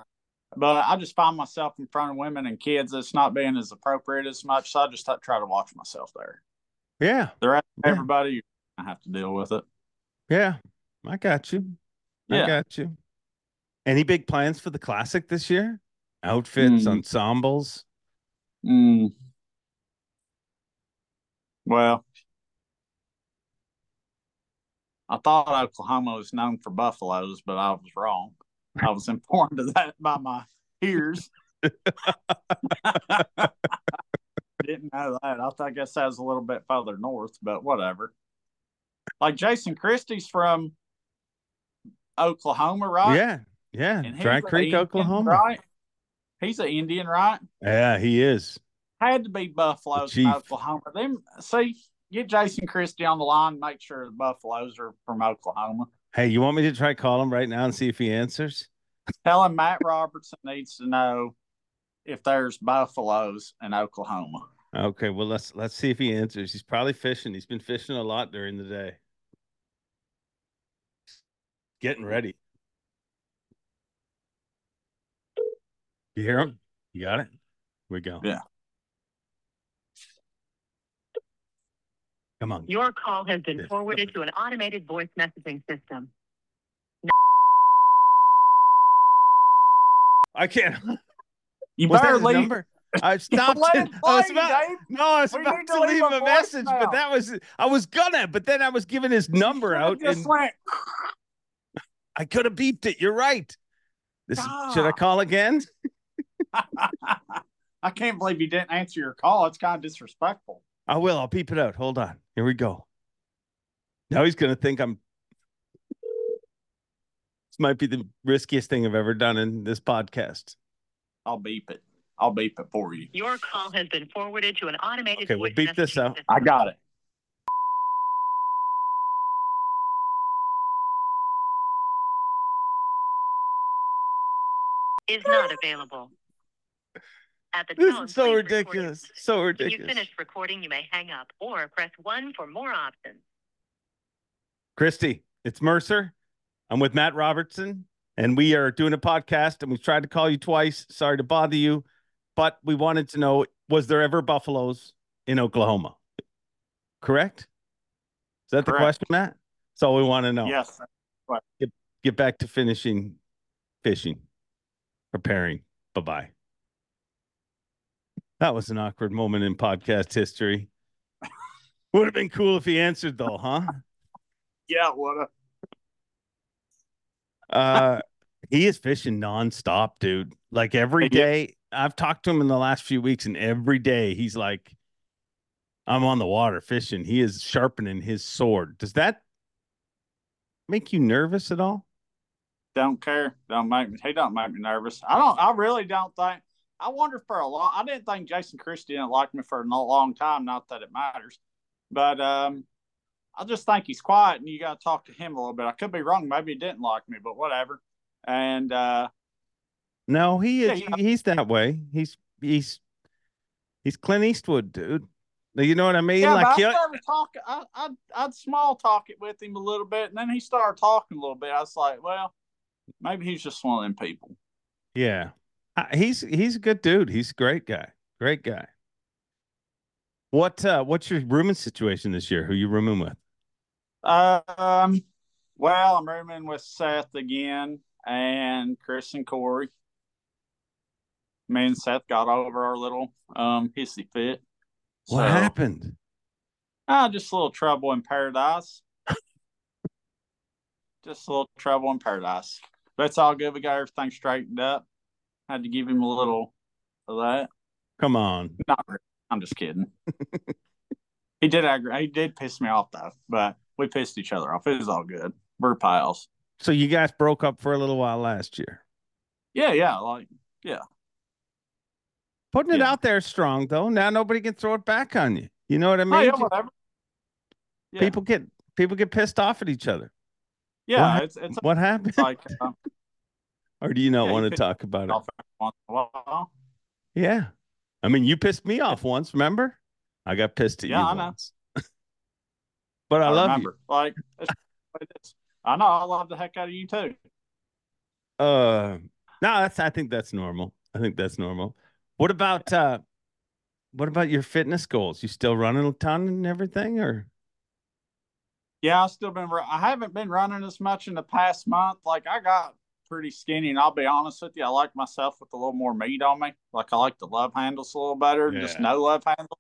but I just find myself in front of women and kids. It's not being as appropriate as much, so I just try to watch myself there. Yeah. The rest of Yeah. everybody, I have to deal with it. Yeah. I got you. I Yeah. got you. Any big plans for the classic this year? Outfits, Hmm. ensembles. Mm. Well, I thought Oklahoma was known for buffaloes, but I was wrong. I was informed of that by my ears. (laughs) Didn't know that. I, th- I guess that was a little bit further north, but whatever. Like Jason Christie's from Oklahoma, right? Yeah. Yeah. Dry Creek, Indian, Oklahoma. right? He's an Indian, right? Yeah, he is. had to be buffaloes. Oklahoma. Them see, get Jason Christie on the line. Make sure the buffaloes are from Oklahoma. Hey, you want me to try call him right now and see if he answers? Tell him Matt Robertson needs to know if there's buffaloes in Oklahoma. Okay, well let's let's see if he answers. He's probably fishing. He's been fishing a lot during the day. Getting ready. You hear him? You got it? Here we go. Yeah. Come on. Your call has been forwarded to an automated voice messaging system. I can't. You Was that better his leave. number? I (laughs) stopped Let it. it I was about, Dave. no, I was We about to to leave leave a a message, but that was I was gonna, but then I was giving his number out Just and went, I could have beeped it. You're right. This is- should I call again? (laughs) I can't believe you didn't answer your call. It's kind of disrespectful. I will. I'll beep it out. Hold on. Here we go. Now he's gonna think I'm. This might be the riskiest thing I've ever done in this podcast. I'll beep it. I'll beep it for you. Your call has been forwarded to an automated Okay, we'll beep this messaging out. system. I got it. Is not available. At the This tone, is so please record your ridiculous. So When you ridiculous. finish recording, you may hang up or press 1 for more options. Christie, it's Mercer. I'm with Matt Robertson, and we are doing a podcast. And we've tried to call you twice. Sorry to bother you, but we wanted to know: was there ever buffaloes in Oklahoma? Correct? Is that the question, Matt? That's all we want to know. Yes. Get back to finishing fishing, preparing. Bye bye. That was an awkward moment in podcast history. Would have been cool if he answered though, huh? Yeah, what a Uh he is fishing nonstop, dude. Like every day, I've talked to him in the last few weeks, and every day he's like, I'm on the water fishing. He is sharpening his sword. Does that make you nervous at all? don't care. Don't make me. He don't make me nervous. I don't. I really don't think. I wonder for a long. I didn't think Jason Christie didn't like me for a long time. Not that it matters, but um, I just think he's quiet, and you got to talk to him a little bit. I could be wrong. Maybe he didn't like me, but whatever. And uh, No, he is. yeah. He's that way. He's he's he's Clint Eastwood, dude. You know what I mean? yeah, like, I started talking. I, I I'd small talk it with him a little bit, and then he started talking a little bit. I was like, well, maybe he's just one of them people. yeah. Uh, He's he's a good dude. He's a great guy. Great guy. What uh what's your rooming situation this year? Who you rooming with? Um, well, I'm rooming with Seth again and Chris and Corey. Me and Seth got over our little um hissy fit. What So, happened? Ah, just a little trouble in paradise. just a little trouble in paradise. But it's all good. We got everything straightened up. Had to give him a little of that. Come on. Not really. I'm just kidding. (laughs) he did agree. He did piss me off though, but we pissed each other off. It was all good. We're pals. So you guys broke up for a little while last year. Yeah, yeah. Like yeah. Putting it out there strong though. Now nobody can throw it back on you. You know what I oh, mean? yeah, whatever. Yeah, People get people get pissed off at each other. yeah, what it's it's What happened? like uh, or do you not Yeah, you want to talk about it? off every once in a while. Yeah. I mean, you pissed me off once, remember? I got pissed at Yeah, you I know. once. (laughs) but I, I, love remember. Like it is. I know. I love the heck out of you too. Uh no, that's I think that's normal. I think that's normal. What about uh what about your fitness goals? You still running a ton and everything or Yeah, I've still been. I haven't been running as much in the past month. Like I got pretty skinny, and I'll be honest with you, I like myself with a little more meat on me. Like I like the love handles a little better, than just no love handle.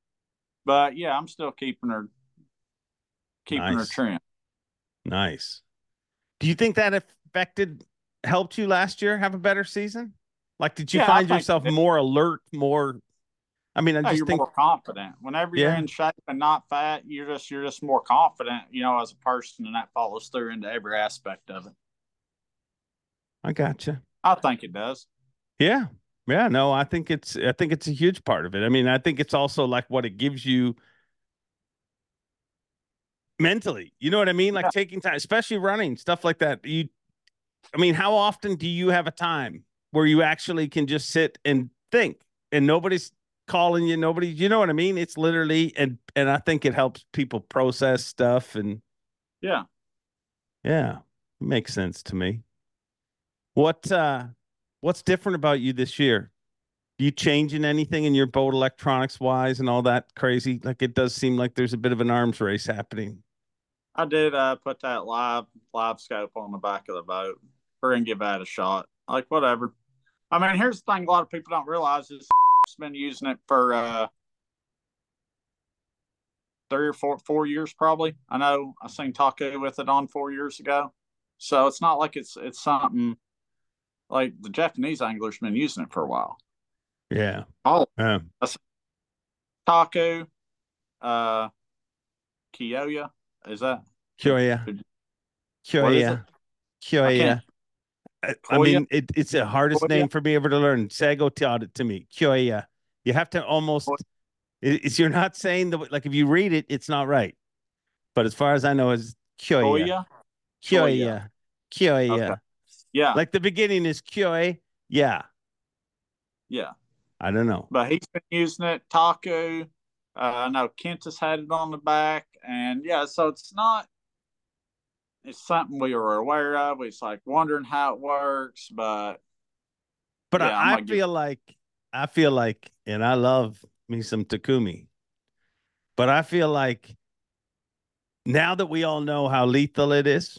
But yeah, I'm still keeping her, keeping her trim. nice. Do you think that affected helped you last year have a better season? Like did you Yeah, find yourself more alert, more I mean, I Yeah, just you're think more confident. Whenever you're Yeah. in shape and not fat, you're just you're just more confident, you know, as a person, and that follows through into every aspect of it. I gotcha. I think it does. Yeah. Yeah, no, I think it's I think it's a huge part of it. I mean, I think it's also like what it gives you mentally. You know what I mean? Like Yeah. taking time, especially running, stuff like that. You I mean, how often do you have a time where you actually can just sit and think and nobody's calling you, nobody, you know what I mean? It's literally and and I think it helps people process stuff and Yeah. yeah, it makes sense to me. What uh what's different about you this year? you changing anything in your boat electronics wise and all that crazy? Like it does seem like there's a bit of an arms race happening. I did uh, put that live LiveScope on the back of the boat. We're gonna give that a shot. Like whatever. I mean, here's the thing: a lot of people don't realize is (laughs) been using it for uh, three or four four years probably. I know I seen Taku with it on four years ago, so it's not like it's it's something like the Japanese anglers been using it for a while. Yeah. Oh, Um, Taku, uh, Kiyoya, is that Kyoya. Kyoya. Kyoya. I, I mean, it, it's the hardest Koya? name for me ever to learn. Sago taught it to me. Kyoya. You have to almost. It's you're not saying the like if you read it, it's not right. But as far as I know, it's Kyoya. Koya? Kyoya. Kyoya. Okay. Yeah, Like the beginning is Kyoe. Yeah. yeah. I don't know. but he's been using it. Taku, uh, I know Kent has had it on the back, and yeah, so it's not. It's something we were aware of. It's like wondering how it works, but But Yeah, I I, might get- feel like I feel like, and I love me some Takumi, but I feel like now that we all know how lethal it is,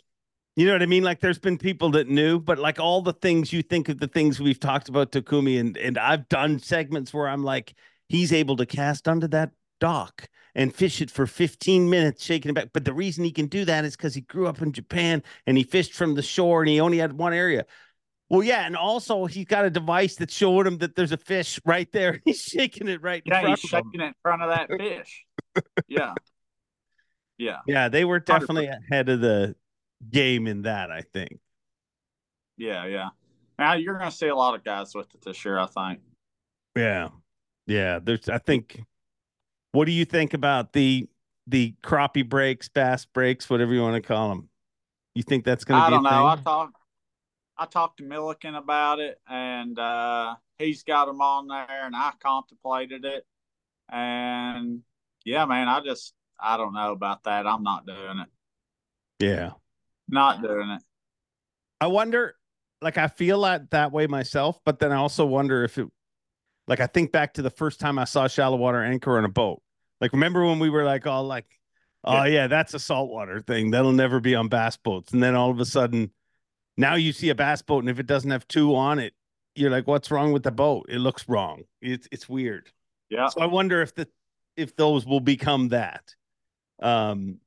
you know what I mean? Like there's been people that knew, but like all the things you think of the things we've talked about Takumi, and and I've done segments where I'm like, he's able to cast under that dock and fish it for 15 minutes, shaking it back. But the reason he can do that is because he grew up in Japan and he fished from the shore and he only had one area. Well, yeah, and also he's got a device that's showing him that there's a fish right there. (laughs) He's shaking it right Yeah, he's of him. shaking it in front of that (laughs) fish. yeah. Yeah. Yeah, they were definitely ahead of the game in that, I think. Yeah. Yeah. Now you're going to see a lot of guys with it this year, I think. Yeah. Yeah. There's I think what do you think about the the crappie breaks, bass breaks, whatever you want to call them? You think that's gonna I be don't a know. I thing? talked I talked to Milliken about it and uh he's got them on there and I contemplated it. And yeah, man, I just I don't know about that. I'm not doing it. Yeah. Not doing it. I wonder like I feel that that way myself, but then I also wonder if it like I think back to the first time I saw shallow water anchor on a boat. Like remember when we were like all like, oh yeah, that's a saltwater thing. That'll never be on bass boats. And then all of a sudden now you see a bass boat and if it doesn't have two on it, you're like, what's wrong with the boat? It looks wrong. It's it's weird. Yeah. So I wonder if the if those will become that. Um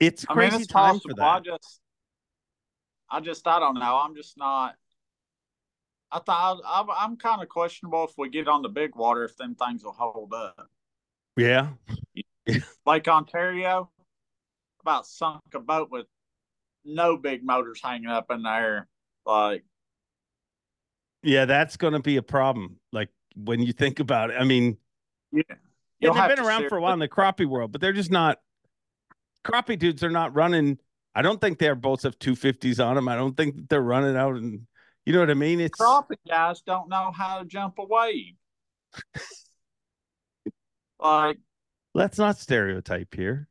it's a I mean, crazy it's time possible. for I just, I just, I don't know. I'm just not. I thought I'm, I'm kind of questionable if we get on the big water if them things will hold up. Yeah. (laughs) Lake Ontario, about sunk a boat with no big motors hanging up in there. Like, Yeah, that's going to be a problem. Like when you think about it, I mean, yeah, yeah, they've been around for a while in the crappie world, but they're just not crappie dudes. Are not running. I don't think their boats have two fifties on them. I don't think that they're running out and you know what I mean. It's crappie guys don't know how to jump a wave. (laughs) like, let's not stereotype here.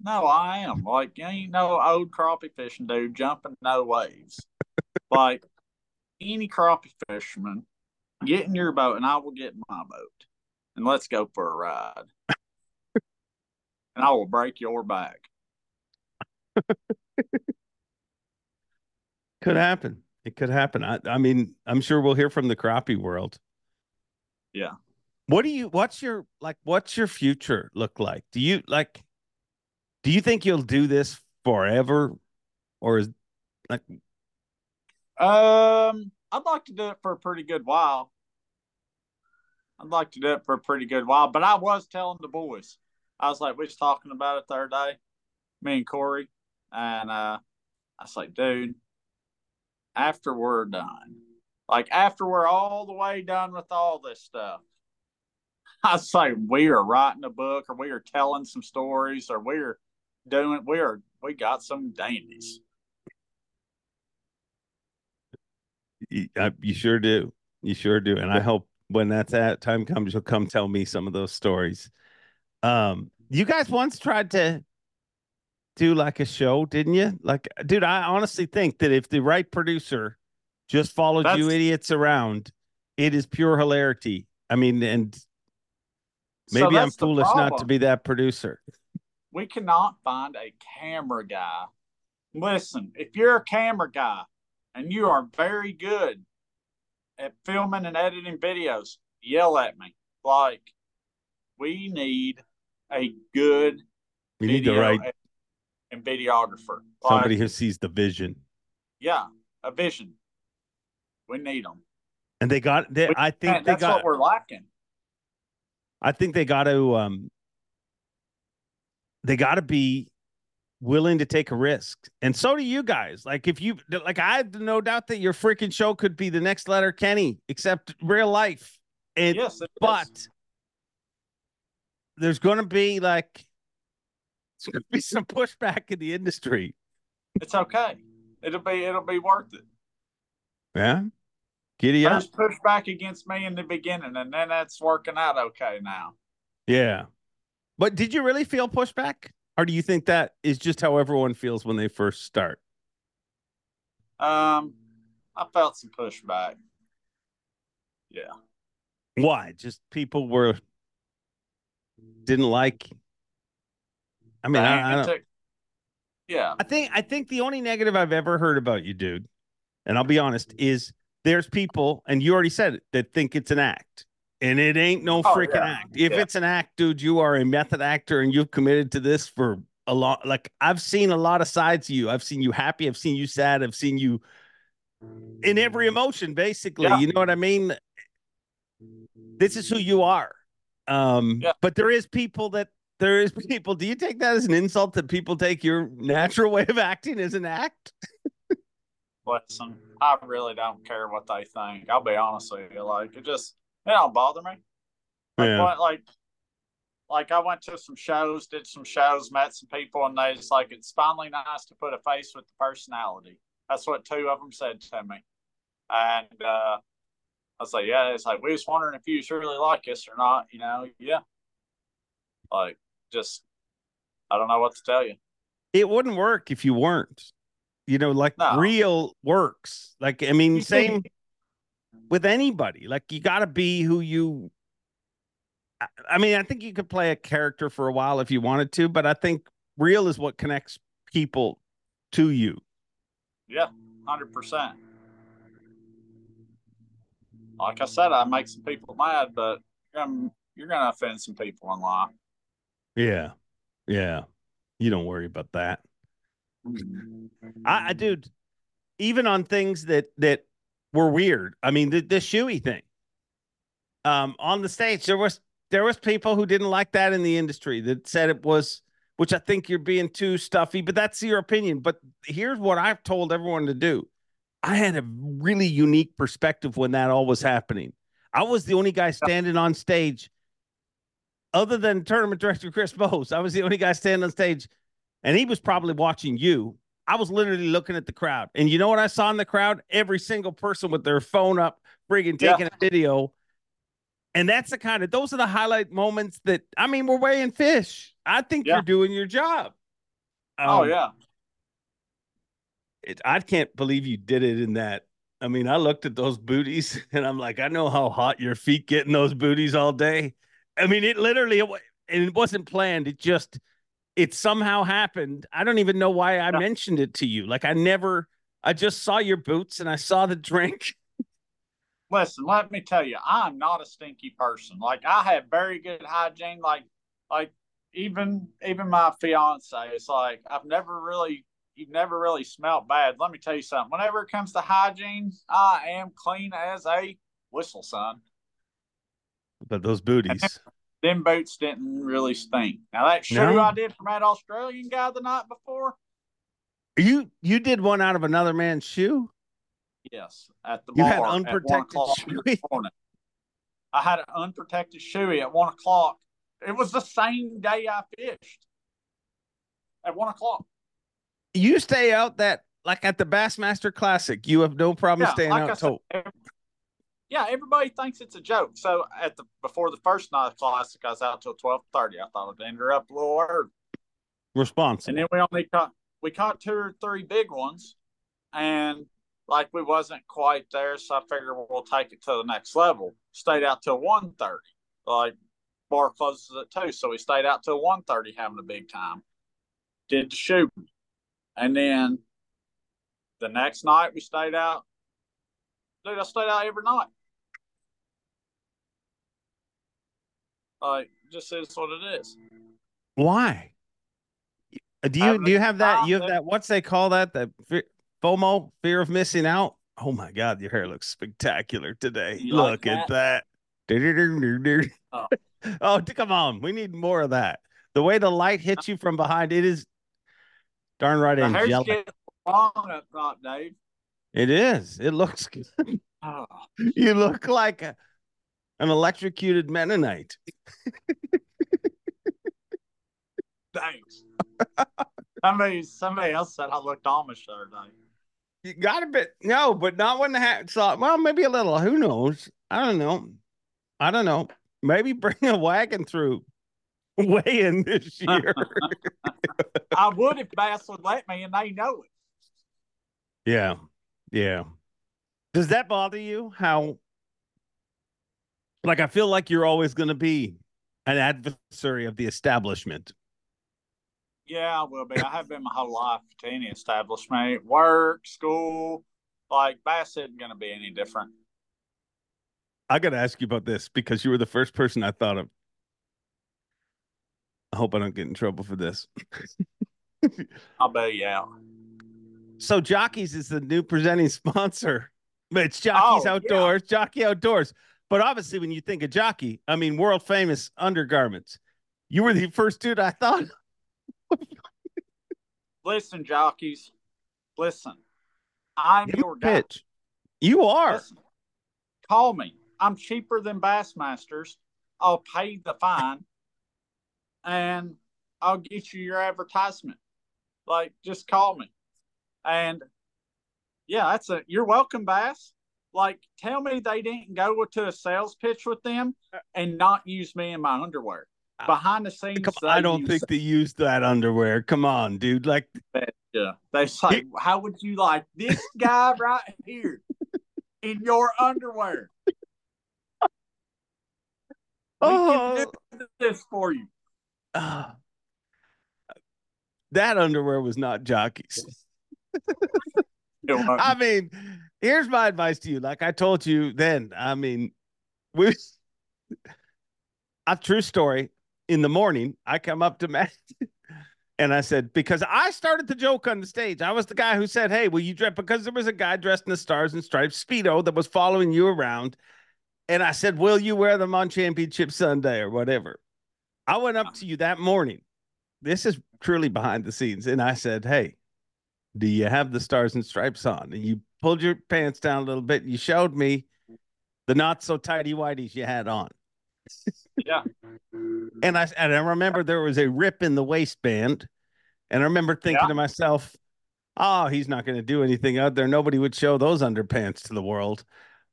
no, I am. Like, you ain't no old crappie fishing dude jumping no waves. (laughs) like, any crappie fisherman, get in your boat and I will get in my boat and let's go for a ride. And I will break your back. (laughs) Could happen. It could happen. I, I mean, I'm sure we'll hear from the crappie world. Yeah. What do you? What's your like? What's your future look like? Do you like? Do you think you'll do this forever, or is like Um, I'd like to do it for a pretty good while. I'd like to do it for a pretty good while, but I was telling the boys, I was like, we was talking about it the other day, me and Corey, and uh, I was like, dude, after we're done, like after we're all the way done with all this stuff, (laughs) I say we are writing a book, or we are telling some stories, or we are doing, we are, we got some dandies. you, you sure do? You sure do. And I hope when that's that time comes, you'll come tell me some of those stories. Um, you guys once tried to do like a show, didn't you? Like, dude, I honestly think that if the right producer just followed you idiots around, it is pure hilarity. I mean, and So maybe I'm foolish not to be that producer. we cannot find a camera guy. Listen, if you're a camera guy and you are very good at filming and editing videos, yell at me. Like, we need a good We need the right and- videographer. Like, somebody who sees the vision. yeah, a vision. We need them. And they got, they, I think Man, they that's got, what we're lacking. I think they got to um they got to be willing to take a risk. And so do you guys. Like if you like I have no doubt that your freaking show could be the next Letterkenny except real life. And yes, it is. There's going to be like it's going to be some pushback in the industry. it's okay. It'll be it'll be worth it. Yeah. Giddy up. Pushback against me in the beginning, and then that's working out okay now. Yeah. But did you really feel pushback? Or do you think that is just how everyone feels when they first start? Um, I felt some pushback. Yeah. Why? Just people were didn't like. I mean, I, I, it don't, yeah. I think I think the only negative I've ever heard about you, dude, and I'll be honest, is there's people, and you already said it, that think it's an act. and it ain't no Oh, freaking yeah. act. If Yeah. it's an act, dude, you are a method actor and you've committed to this for a lot. Like I've seen a lot of sides of you. I've seen you happy. I've seen you sad. I've seen you in every emotion, basically. Yeah. You know what I mean? This is who you are. Um, Yeah. but there is people that there is people. Do you take that as an insult that people take your natural way of acting as an act? Listen, I really don't care what they think. I'll be honest with you. Like it just it don't bother me. Like Yeah. what like like I went to some shows, did some shows, met some people, and they just like it's finally nice to put a face with the personality. That's what two of them said to me. And uh I was like, Yeah, it's like we was wondering if you really like us or not, you know, yeah. Like just I don't know what to tell you. It wouldn't work if you weren't. You know, like No. real works. Like I mean, same with anybody. Like you got to be who you. I- I mean, I think you could play a character for a while if you wanted to, but I think real is what connects people to you. Yeah, hundred percent. Like I said, I make some people mad, but um, you're gonna offend some people in life. Yeah, yeah. You don't worry about that. I, I dude, even on things that that were weird. I mean, the the shoey thing. Um, on the stage, there was there was people who didn't like that in the industry that said it was, which I think you're being too stuffy, but that's your opinion. But here's what I've told everyone to do. I had a really unique perspective when that all was happening. I was the only guy standing on stage, other than tournament director Chris Bowes. I was the only guy standing on stage, and he was probably watching you. I was literally looking at the crowd, and you know what I saw in the crowd? Every single person with their phone up, friggin' Yeah. taking a video. And that's the kind of those are the highlight moments that I mean, we're weighing fish. I think Yeah. you're doing your job. oh Um, yeah, it, I can't believe you did it in that. I mean, I looked at those booties (laughs) and I'm like, I know how hot your feet get in those booties all day. I mean, it literally, it, and it wasn't planned. It just, it somehow happened. I don't even know why I mentioned it to you. Like, I never, I just saw your boots and I saw the drink. (laughs) listen. Let me tell you, I'm not a stinky person. Like I have very good hygiene. Like like even even my fiance, it's like I've never really. You've never really smelled bad. Let me tell you something. Whenever it comes to hygiene, I am clean as a whistle, son. But those booties, (laughs) them boots didn't really stink. Now that shoe No? I did from that Australian guy the night before, you you did one out of another man's shoe. yes, at the You had unprotected shoe? (laughs) I had an unprotected shoey at one o'clock. It was the same day I fished at one o'clock. You stay out that like at the Bassmaster Classic. You have no problem Yeah, staying like out said, till ev- yeah, everybody thinks it's a joke. So at the before the first night of classic, I was out till twelve thirty. I thought I'd interrupt a little early. responsible. And then we only caught we caught two or three big ones, and like we wasn't quite there, so I figured we'll take it to the next level. Stayed out till one thirty. Like bar closes at two, so we stayed out till one thirty having a big time. Did the shooting, and then the next night we stayed out. Dude, I stayed out every night. Like, just is what it is. Why? Uh, Do you don't you have that? You have that? What's they call that? The FOMO, fear of missing out. Oh my God, your hair looks spectacular today. You like Look at that. Du-du-du-du-du. (laughs) Oh. Oh, come on. We need more of that. The way the light hits you from behind, it is darn right The hair's angelic. getting long up top, Dave. It is. It looks (laughs) good. Oh, You look like a, an electrocuted Mennonite. thanks. somebody, somebody else said I looked Amish the other day. You got a bit no, but not when the hat saw well, maybe a little. Who knows? I don't know. I don't know. Maybe bring a wagon through (laughs) way in this (laughs) year. I would if Bass would let me, and they know it. yeah. Yeah. Does that bother you? How like I feel like you're always gonna be an adversary of the establishment. Yeah, I will be. I have been my whole life to any establishment, work, school. Like Bass isn't going to be any different. I got to ask you about this because you were the first person I thought of. I hope I don't get in trouble for this. (laughs) I'll bet you out. So Jockeys is the new presenting sponsor. It's Jockeys Oh, yeah. Outdoors, Jockey Outdoors. But obviously, when you think of jockey, I mean world famous undergarments. You were the first dude I thought. Listen, jockeys. Listen. I'm Give your guy. pitch. You are. Listen, call me. I'm cheaper than Bassmasters. I'll pay the fine and I'll get you your advertisement. Like, just call me. And yeah, that's a you're welcome, Bass. Like, tell me they didn't go to a sales pitch with them and not use me in my underwear. Ah, Behind the scenes, on, I don't think they used that underwear. Come on, dude. Like, Yeah. They say, how would you like this guy (laughs) right here in your underwear? We oh, can do this for you. Ah. (sighs) that underwear was not jockeys. (laughs) I mean, here's my advice to you. Like I told you then, I mean, we (laughs) a true story. In the morning, I come up to Matt (laughs) and I said, because I started the joke on the stage. I was the guy who said, Hey, will you dress? Because there was a guy dressed in the stars and stripes Speedo that was following you around. And I said, Will you wear them on championship Sunday or whatever? I went up to you that morning. This is truly behind the scenes. And I said, Hey, do you have the stars and stripes on? And you pulled your pants down a little bit. And You showed me the not so tidy whities you had on. Yeah. And I and I remember there was a rip in the waistband. And I remember thinking Yeah. to myself, oh, he's not going to do anything out there. Nobody would show those underpants to the world.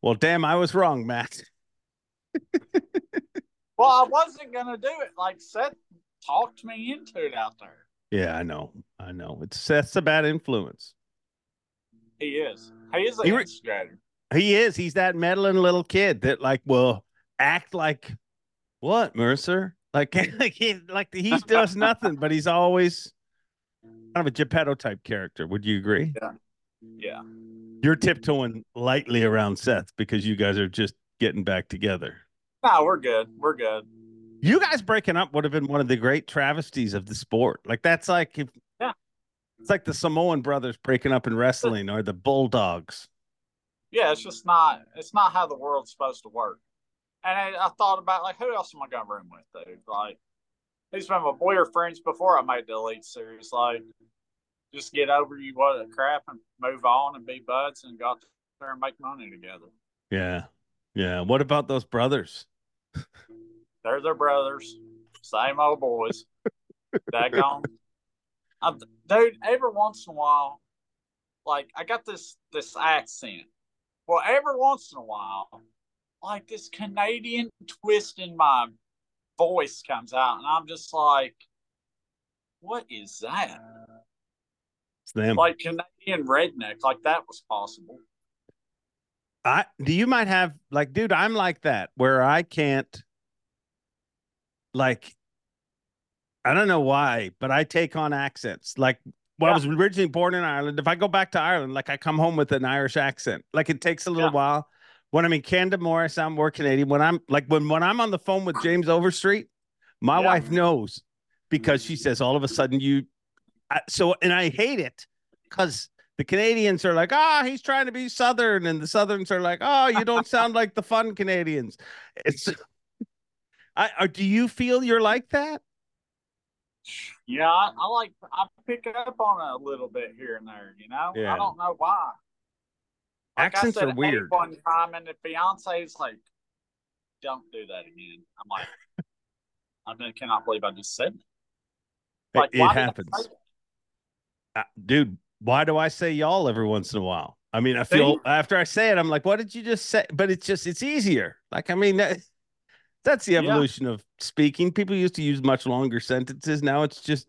Well, damn, I was wrong, Matt. (laughs) Well, I wasn't gonna do it. Like Seth talked me into it out there. Yeah, I know. I know. It's Seth's a bad influence. He is. He is were- instigator. He is. He's that meddling little kid that like will act like what Mercer? Like (laughs) like he like he (laughs) does nothing, but he's always kind of a Geppetto type character. Would you agree? Yeah. Yeah. You're tiptoeing lightly around Seth because you guys are just getting back together. No, we're good. We're good. You guys breaking up would have been one of the great travesties of the sport. Like that's like if Yeah. it's like the Samoan brothers breaking up in wrestling or the Bulldogs. Yeah, it's just not. It's not how the world's supposed to work. And I, I thought about like, who else am I gonna room with, dude? Like, these been my boy or friends before I made the elite series. Like, just get over you what a crap and move on and be buds and go out there and make money together. Yeah. Yeah. What about those brothers? They're their brothers, same old boys. Daggone. I'm, dude, every once in a while, like I got this this accent. Well, every once in a while, like this Canadian twist in my voice comes out, and I'm just like, what is that? It's them. Like Canadian redneck, like that was possible. I do you might have like, dude, I'm like that where I can't like I don't know why, but I take on accents. Like when I was originally born in Ireland, if I go back to Ireland, like I come home with an Irish accent. Like it takes a little Yeah. while. When I'm in Canada more, I sound more Canadian. When I'm like when when I'm on the phone with James Overstreet, my Yeah. wife knows because she says all of a sudden you I, so and I hate it because the Canadians are like, ah, he's trying to be Southern, and the Southerns are like, oh, you don't (laughs) sound like the fun Canadians. It's, I, uh, do you feel you're like that? Yeah, I, I like I pick up on it a little bit here and there. You know, Yeah. I don't know why. Like Accents I said, are weird. One time, and the fiance's like, "Don't do that again." I'm like, I cannot believe I just said. That. Like, it happens, that? Uh, dude. Why do I say y'all every once in a while? I mean, I feel after I say it, I'm like, what did you just say? But it's just it's easier. Like, I mean, that, (laughs) that's the Yeah. evolution of speaking. People used to use much longer sentences. Now it's just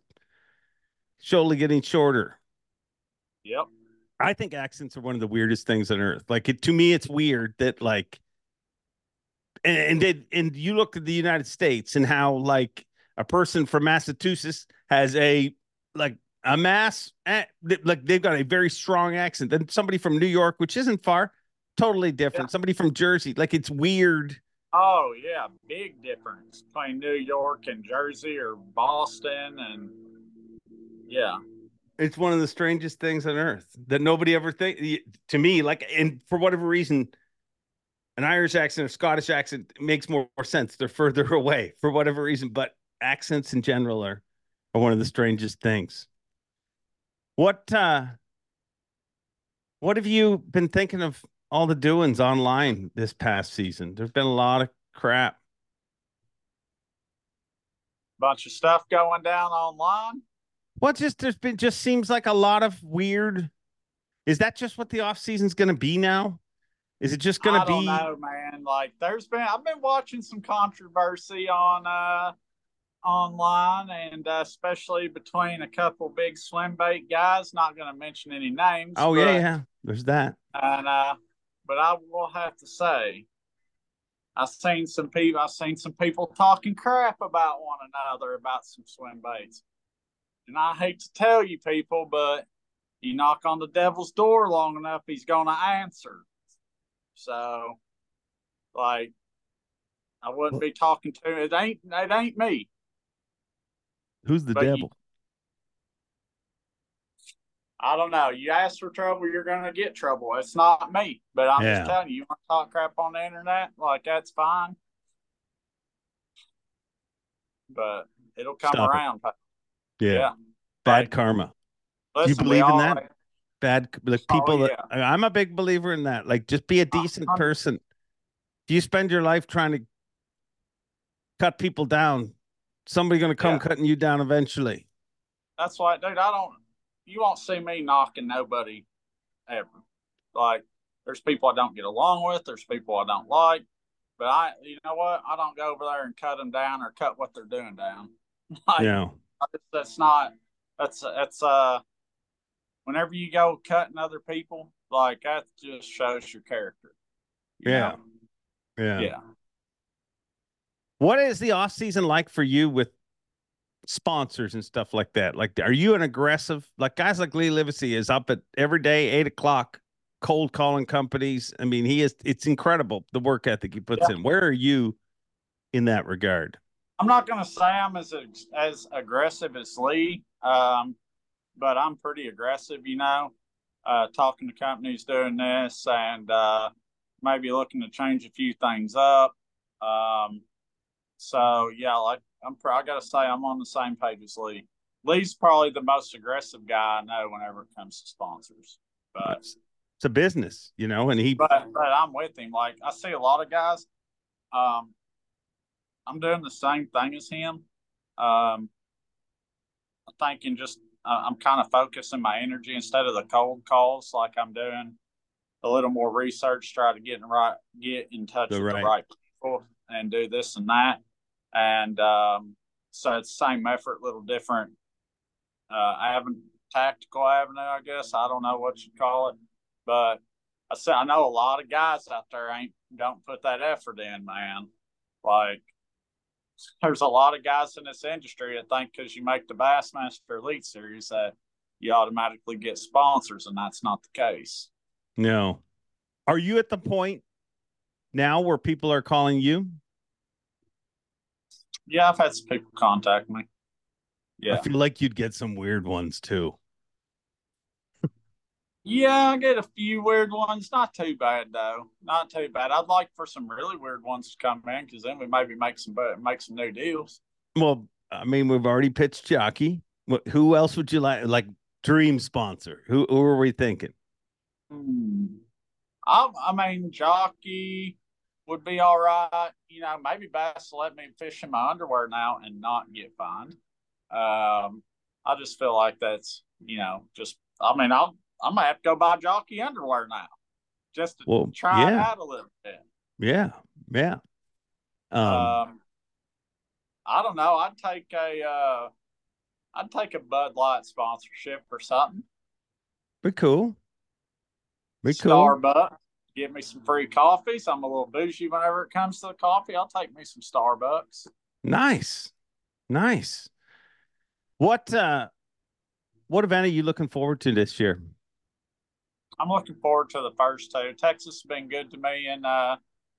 surely getting shorter. Yep. I think accents are one of the weirdest things on earth. Like it to me, it's weird that like, and and, they, and you look at the United States and how like a person from Massachusetts has a like a mass eh, like they've got a very strong accent. Then somebody from New York, which isn't far, totally different. Somebody from Jersey, like it's weird. Oh yeah, big difference between New York and Jersey or Boston and yeah. It's one of the strangest things on earth that nobody ever think to me. Like, and for whatever reason, an Irish accent or Scottish accent makes more, more sense. They're further (laughs) away for whatever reason, but accents in general are are one of the strangest things. What uh what have you been thinking of all the doings online this past season? There's been a lot of crap. Bunch of stuff going down online. Well, just there's been just seems like a lot of weird. Is that just what the off season's going to be now? Is it just going to be? I don't know, man. Like, there's been I've been watching some controversy on uh online, and uh, especially between a couple big swim bait guys. Not going to mention any names. Oh but, yeah, yeah. There's that. And uh, but I will have to say, I've seen some people. I've seen some people talking crap about one another about some swim baits, and I hate to tell you people, but you knock on the devil's door long enough, he's going to answer. So, like, I wouldn't be talking to it. Ain't it ain't me. Who's the but devil? You, I don't know. You ask for trouble, you're gonna get trouble. It's not me, but I'm yeah. just telling you. You want to talk crap on the internet, like that's fine, but it'll come Stop around. It. Yeah. yeah. Bad like, karma. Listen, you believe in that? Bad like oh, people oh, yeah. that I'm a big believer in that. Like just be a decent person. If you spend your life trying to cut people down, somebody gonna come yeah. cutting you down eventually. That's why, dude. I don't. You won't see me knocking nobody ever. Like, there's people I don't get along with. There's people I don't like. But I, you know what? I don't go over there and cut them down or cut what they're doing down. (laughs) like, yeah. That's not. That's that's uh. Whenever you go cutting other people, like that just shows your character. You yeah. Know? Yeah. Yeah. What is the off season like for you with sponsors and stuff like that? Like, are you an aggressive like guys like Lee Livesay is up at every day eight o'clock, cold calling companies. I mean, he is. It's incredible the work ethic he puts yeah. in. Where are you in that regard? I'm not going to say I'm as as aggressive as Lee, um, but I'm pretty aggressive. You know, uh, talking to companies doing this and uh, maybe looking to change a few things up. Um, so yeah, like I'm, I gotta say I'm on the same page as Lee. Lee's probably the most aggressive guy I know whenever it comes to sponsors. But it's, it's a business, you know, and he. But, but I'm with him. Like I see a lot of guys. Um, I'm doing the same thing as him. Um, I'm thinking just uh, I'm kind of focusing my energy instead of the cold calls, like I'm doing a little more research, try to get in right, get in touch the with right. the right people and do this and that. And um, so it's same effort, little different uh, avenue, tactical avenue, I guess. I don't know what you call it, but I said I know a lot of guys out there ain't don't put that effort in, man. Like there's a lot of guys in this industry that think because you make the Bassmaster Elite Series that you automatically get sponsors, and that's not the case. No. Are you at the point now where people are calling you? Yeah, I've had some people contact me. Yeah. I feel like you'd get some weird ones too. yeah, I get a few weird ones. Not too bad though. Not too bad. I'd like for some really weird ones to come in because then we maybe make some make some new deals. Well, I mean, we've already pitched Jockey. Who else would you like? Like dream sponsor? Who who are we thinking? Hmm. I, I mean, Jockey would be all right. You know, maybe Bass will let me fish in my underwear now and not get fined. Um, I just feel like that's you know just. I mean, I'll I might have to go buy jockey underwear now, just to well, try yeah. it out a little bit. Yeah, yeah. Um, um, I don't know. I'd take a uh, I'd take a Bud Light sponsorship or something. Be cool. Be cool. Starbucks give me some free coffees. I'm a little bougie whenever it comes to the coffee. I'll take me some Starbucks. Nice. Nice. What uh what event are you looking forward to this year? I'm looking forward to the first two. Texas has been good to me in uh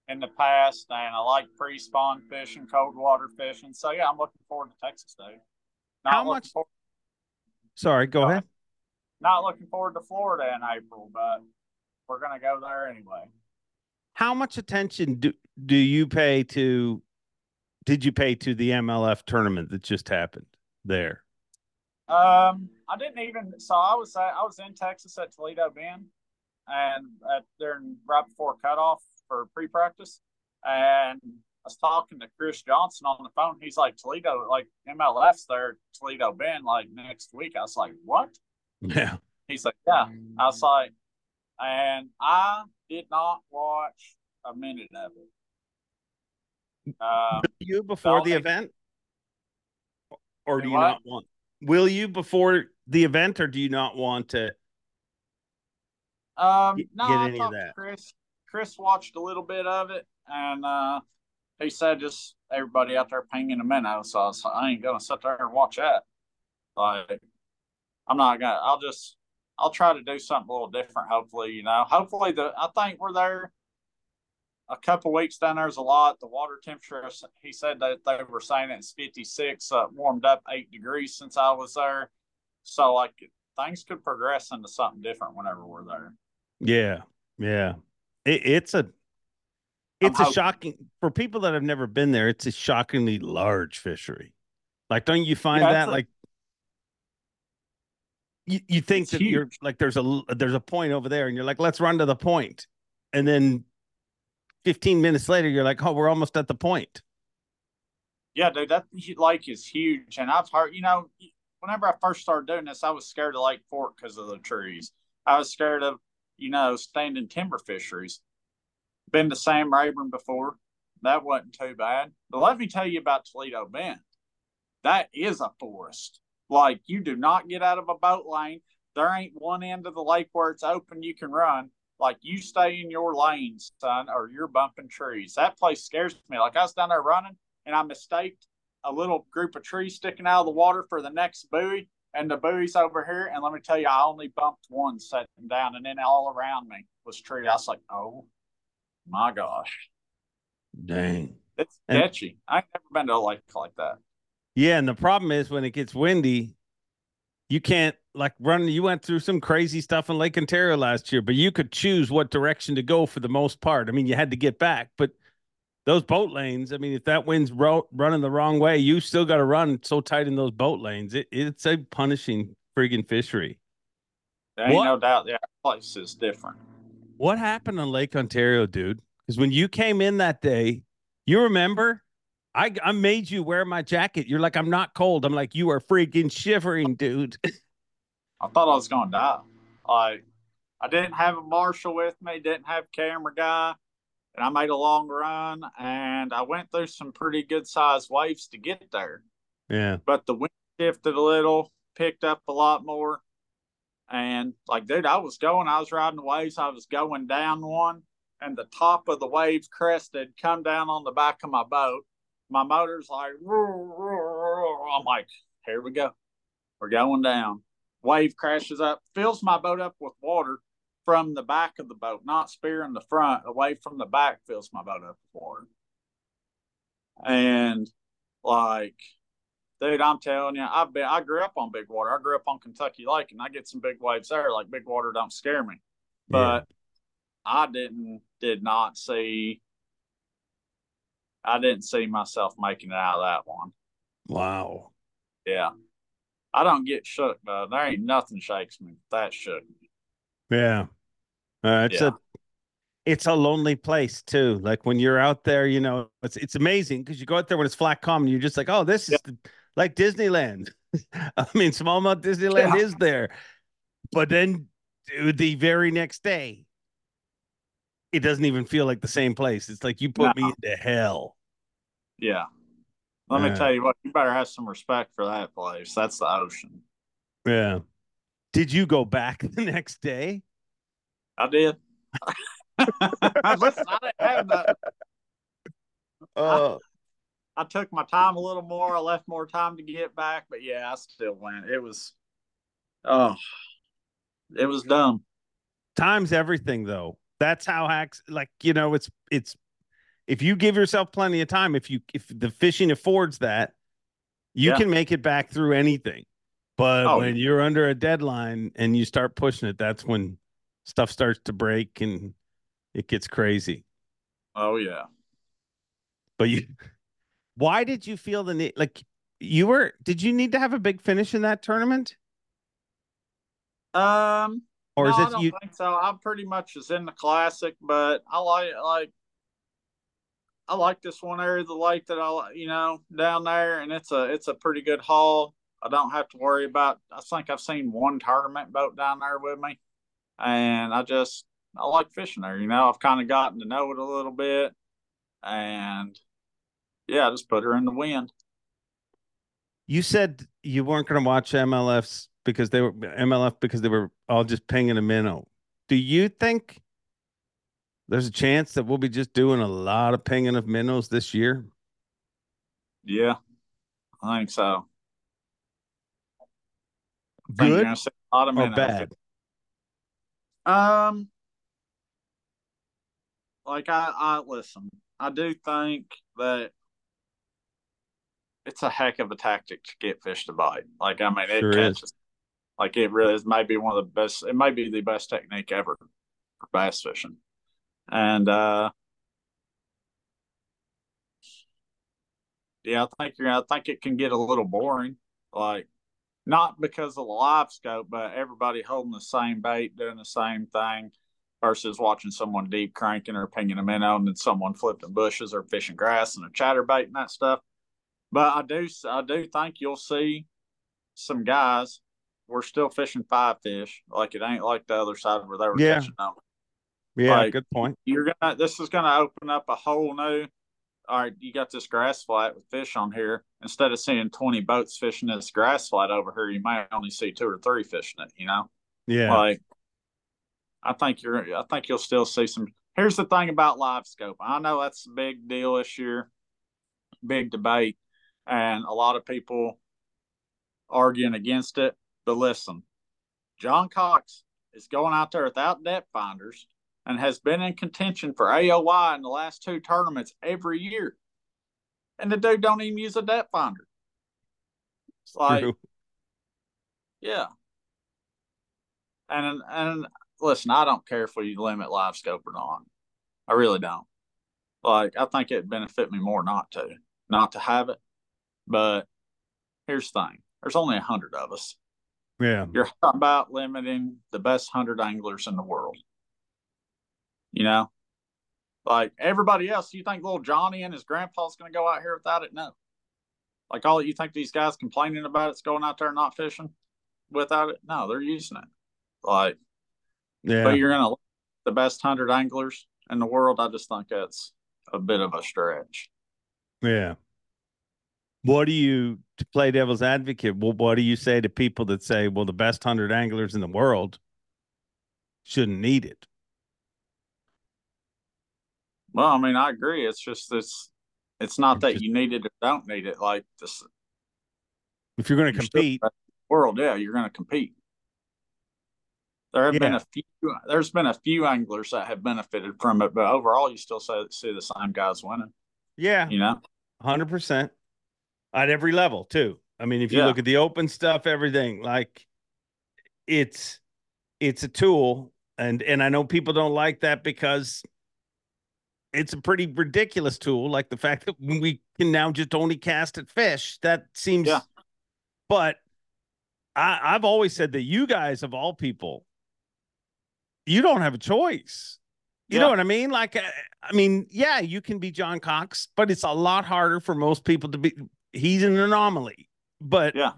in the past, and I like pre-spawn fishing, cold water fishing. So yeah, I'm looking forward to Texas though. Not How much- forward- Sorry, go Go ahead. not looking forward to Florida in April, but we're gonna go there anyway. How much attention do do you pay to? Did you pay to the MLF tournament that just happened there? Um, I didn't even. So I was at, I was in Texas at Toledo Bend, and at during right before cutoff for pre-practice, and I was talking to Chris Johnson on the phone. He's like Toledo, like MLF's there, Toledo Bend, like next week. I was like, what? Yeah. He's like, yeah. I was like, and I did not watch a minute of it. Um, you before the event, or do Do you what? not want? Will you before the event, or do you not want to? Um, Get- no, get I any of that. Chris. Chris watched a little bit of it, and uh, he said just everybody out there pinging a minnow. So I, was, I ain't gonna sit there and watch that. Like, I'm not gonna. I'll just. I'll try to do something a little different. Hopefully, you know. Hopefully, the. I think we're there. A couple weeks down there's a lot. The water temperature. He said that they were saying it's 56. Uh, warmed up eight degrees since I was there. So like things could progress into something different whenever we're there. Yeah, yeah. It, it's a, I'm it's a hoping. shocking for people that have never been there. It's a shockingly large fishery. Like, don't you find Yeah, that a- like? You, you think It's that you're like there's a there's a point over there and you're like let's run to the point and then 15 minutes later you're like oh we're almost at the point Yeah, dude, that lake is huge, and I've heard. You know, whenever I first started doing this, I was scared of Lake Fork because of the trees. I was scared of, you know, standing timber fisheries. Been to Sam Rayburn before. That wasn't too bad. But let me tell you about Toledo Bend. That is a forest. Like you do not get out of a boat lane. There ain't one end of the lake where it's open you can run. Like you stay in your lane, son, or you're bumping trees. That place scares me. Like I was down there running and I mistaked a little group of trees sticking out of the water for the next buoy, and the buoy's over here. And let me tell you, I only bumped one sitting down, and then all around me was tree. I was like, oh my gosh, dang it's And- sketchy. I ain't never been to a lake like that. Yeah and the problem is when it gets windy you can't like run you went through some crazy stuff in lake ontario last year but you could choose what direction to go for the most part i mean you had to get back but those boat lanes i mean if that wind's ro- running the wrong way you still got to run so tight in those boat lanes it, it's a punishing friggin fishery There ain't What? no doubt. Yeah, place is different. What happened on Lake Ontario, dude? Because when you came in that day, you remember, I I made you wear my jacket. You're like, I'm not cold. I'm like, you are freaking shivering, dude. (laughs) I thought I was gonna die. Like I didn't have a marshal with me, didn't have camera guy, and I made a long run and I went through some pretty good sized waves to get there. yeah. But the wind shifted a little, picked up a lot more. And like, dude, I was going, I was riding the waves, I was going down one, and the top of the waves crested, come down on the back of my boat. My motor's like, I'm like, here we go. We're going down. Wave crashes up, fills my boat up with water from the back of the boat, not spearing the front, away from the back, fills my boat up with water. And like, dude, I'm telling you, I've been, I grew up on big water. I grew up on Kentucky Lake, and I get some big waves there. Like big water don't scare me, but I didn't, did not see. I didn't see myself making it out of that one. Wow. Yeah. I don't get shook, though. There ain't nothing shakes me. That shook me. Yeah. Uh, it's Yeah. a it's a lonely place too. Like when you're out there, you know, it's it's amazing because you go out there when it's flat calm and you're just like, oh, this is the, like Disneyland. (laughs) I mean, Smallmouth Disneyland Yeah. is there, but then the very next day, it doesn't even feel like the same place. It's like you put me into hell. Yeah. Let Yeah. me tell you what, you better have some respect for that place. That's the ocean. Yeah. Did you go back (laughs) the next day? I did. (laughs) Listen, I didn't have that. (laughs) Uh, I took my time a little more. I left more time to get back, but yeah, I still went. It was, oh, it was dumb. Time's everything, though. That's how hacks like you know it's it's if you give yourself plenty of time, if you if the fishing affords that, you Yeah. can make it back through anything. But Oh, when you're under a deadline and you start pushing it, that's when stuff starts to break and it gets crazy. Oh yeah. But you, (laughs) why did you feel the need? Like you were, did you need to have a big finish in that tournament, Um, or no, is I it don't you? think so. I'm pretty much as in the classic, but I like like I like this one area of the lake that I you know down there, and it's a it's a pretty good haul. I don't have to worry about. I think I've seen one tournament boat down there with me, and I just I like fishing there. You know, I've kind of gotten to know it a little bit, and yeah, I just put her in the wind. You said you weren't going to watch MLFs because they were MLF because they were all just pinging a minnow. Do you think there's a chance that we'll be just doing a lot of pinging of minnows this year? Yeah, I think so. Think Good gonna a lot of or minnows. bad? Um, like I, I listen. I do think that it's a heck of a tactic to get fish to bite. Like I mean, it Sure is. catches. Like it really is. Maybe one of the best. It may be the best technique ever for bass fishing, and uh, yeah, I think you're. I think it can get a little boring. Like not because of the LiveScope, but everybody holding the same bait, doing the same thing, versus watching someone deep cranking or pinging a minnow, and then someone flipping bushes or fishing grass and a chatterbait and that stuff. But I do, I do think you'll see some guys. We're still fishing five fish, like it ain't like the other side where they were Yeah. catching them. Yeah, Like- good point. You're gonna. This is gonna open up a whole new. All right, you got this grass flat with fish on here. Instead of seeing twenty boats fishing this grass flat over here, you might only see two or three fishing it. You know. Yeah, Like, I think you're. I think you'll still see some. Here's the thing about LiveScope. I know that's a big deal this year, big debate, and a lot of people arguing against it. But listen, John Cox is going out there without depth finders and has been in contention for AOY in the last two tournaments every year, and the dude don't even use a depth finder. It's like. true. Yeah. And and listen, I don't care if we limit LiveScope or not. I really don't. Like I think it'd benefit me more not to, not to have it. But here's the thing: there's only a hundred of us. Yeah, You're talking about limiting the best hundred anglers in the world. You know, like everybody else, you think little Johnny and his grandpa's going to go out here without it? No. Like all you think these guys complaining about it's going out there not fishing without it? No, they're using it. Like, yeah. but you're going to the best hundred anglers in the world. I just think that's a bit of a stretch. Yeah. What do you to play devil's advocate? Well, what do you say to people that say, well, the best hundred anglers in the world shouldn't need it? Well, I mean, I agree. It's just it's it's not that you need it or don't need it. Like this If you're going to compete, the best in the world, yeah, you're going to compete. There have been a few. There's been a few anglers that have benefited from it, but overall, you still see, see the same guys winning. yeah, You know, hundred percent at every level too. I mean, if you Yeah. look at the open stuff, everything like it's it's a tool, and and I know people don't like that because it's a pretty ridiculous tool, like the fact that we can now just only cast at fish. That seems, Yeah. but I, I've always said that you guys, of all people, you don't have a choice. You know what I mean? Like, uh, I mean, yeah, you can be John Cox, but it's a lot harder for most people to be. He's an anomaly, but Yeah.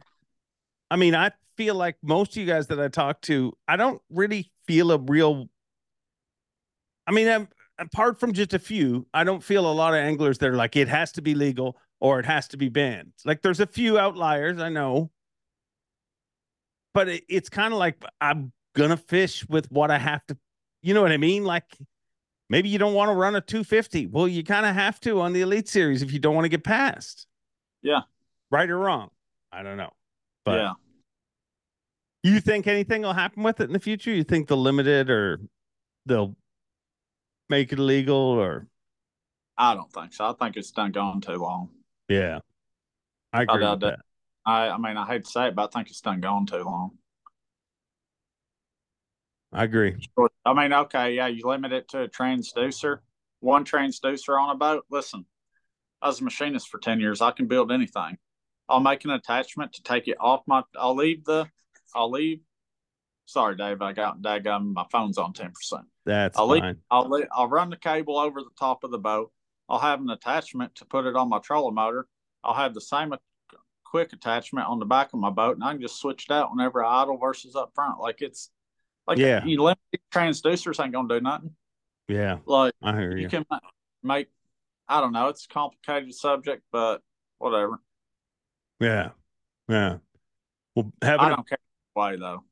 I mean, I feel like most of you guys that I talk to, I don't really feel a real. I mean, I'm, apart from just a few, I don't feel a lot of anglers that are like it has to be legal or it has to be banned. Like, there's a few outliers, I know, but it, it's kind of like I'm gonna fish with what I have to. You know what I mean? Like, maybe you don't want to run a 250. Well, you kind of have to on the Elite Series if you don't want to get past. Yeah. Right or wrong? I don't know. But yeah. You think anything will happen with it in the future? You think the limited or they'll make it illegal or I don't think so. I think it's done gone too long. yeah. I agree doubt with that. that. I I mean I hate to say it, but I think it's done gone too long. I agree. I mean, okay, yeah, you limit it to a transducer, one transducer on a boat. Listen, I was a machinist for 10 years. I can build anything. I'll make an attachment to take it off my, I'll leave the, I'll leave, sorry, Dave, I got, daggum, my phone's on 10%. That's I'll leave- fine. I'll, le- I'll run the cable over the top of the boat. I'll have an attachment to put it on my trolling motor. I'll have the same quick attachment on the back of my boat, and I can just switch it out whenever I idle versus up front. Like it's, like Yeah. you limit transducers ain't gonna do nothing. Yeah, Like I hear you you. can make, I don't know, it's a complicated subject, but whatever. Yeah, yeah. Well, I having a, don't care why though.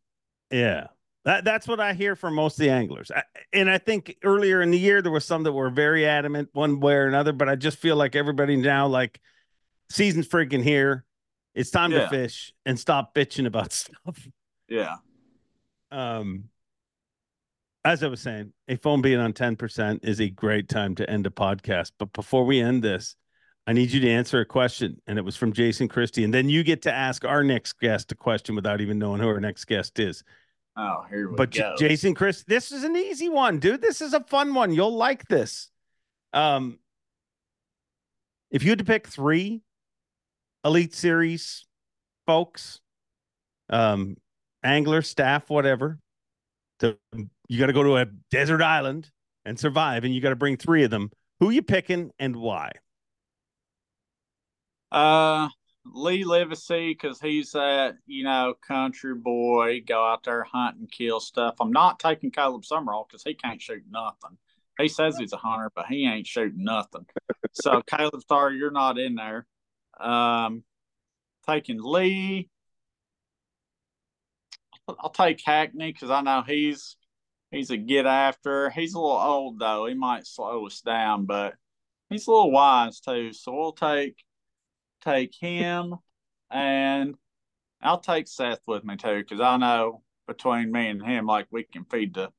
Yeah, that that's what I hear from most of the anglers. I, and I think earlier in the year there was some that were very adamant one way or another, but I just feel like everybody now like season's freaking here. It's time to fish and stop bitching about (laughs) stuff. Yeah. um as I was saying, a phone being on 10% is a great time to end a podcast. But before we end this, I need you to answer a question. And it was from Jason Christie. And then you get to ask our next guest a question without even knowing who our next guest is. Oh, here we go. But Jason Chris, this is an easy one, dude. This is a fun one. You'll like this. Um if you had to pick three elite series folks, um, angler, staff, whatever, to you got to go to a desert island and survive, and you got to bring three of them. Who you picking and why? Uh, Lee Livesay, because he's that you know country boy, go out there hunt and kill stuff. I'm not taking Caleb Sumrall because he can't shoot nothing. He says he's a hunter, but he ain't shooting nothing. so (laughs) Caleb, sorry, you're not in there. Um, taking Lee. I'll take Hackney because I know he's he's a get after. He's a little old though. He might slow us down, but he's a little wise too. So we'll take take him, and I'll take Seth with me too because I know between me and him, like we can feed the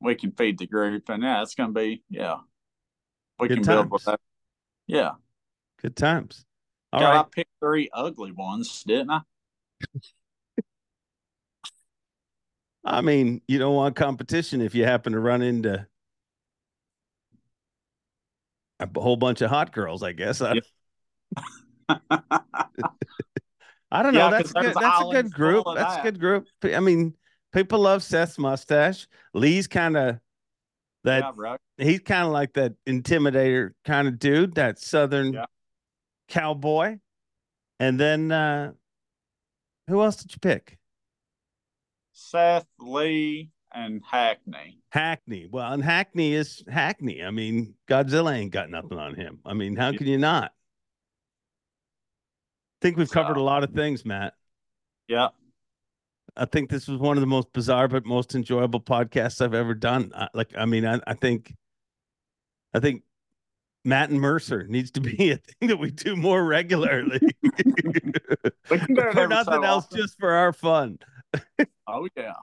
we can feed the group, and yeah, it's gonna be yeah. We Good can build with that. Yeah. Good times. All God, right. I picked three ugly ones, didn't I? I mean, you don't want competition if you happen to run into a whole bunch of hot girls, I guess. I, (laughs) I don't know. Yeah, That's good. That's a good group. That's a good group. I mean, people love Seth's mustache. Lee's kind of that. yeah. He's kind of like that intimidator kind of dude, that southern Yeah. cowboy. And then uh who else did you pick? Seth, Lee, and Hackney. Hackney. Well, and Hackney is Hackney. I mean, Godzilla ain't got nothing on him. I mean, how can you not? Think we've covered a lot of things, Matt. Yeah. I think this was one of the most bizarre but most enjoyable podcasts I've ever done. I, like, I mean, I, I think, I think Matt and Mercer needs to be (laughs) a thing that we do more regularly. (laughs) We can do it (laughs) for nothing so else, often. just for our fun. Oh yeah.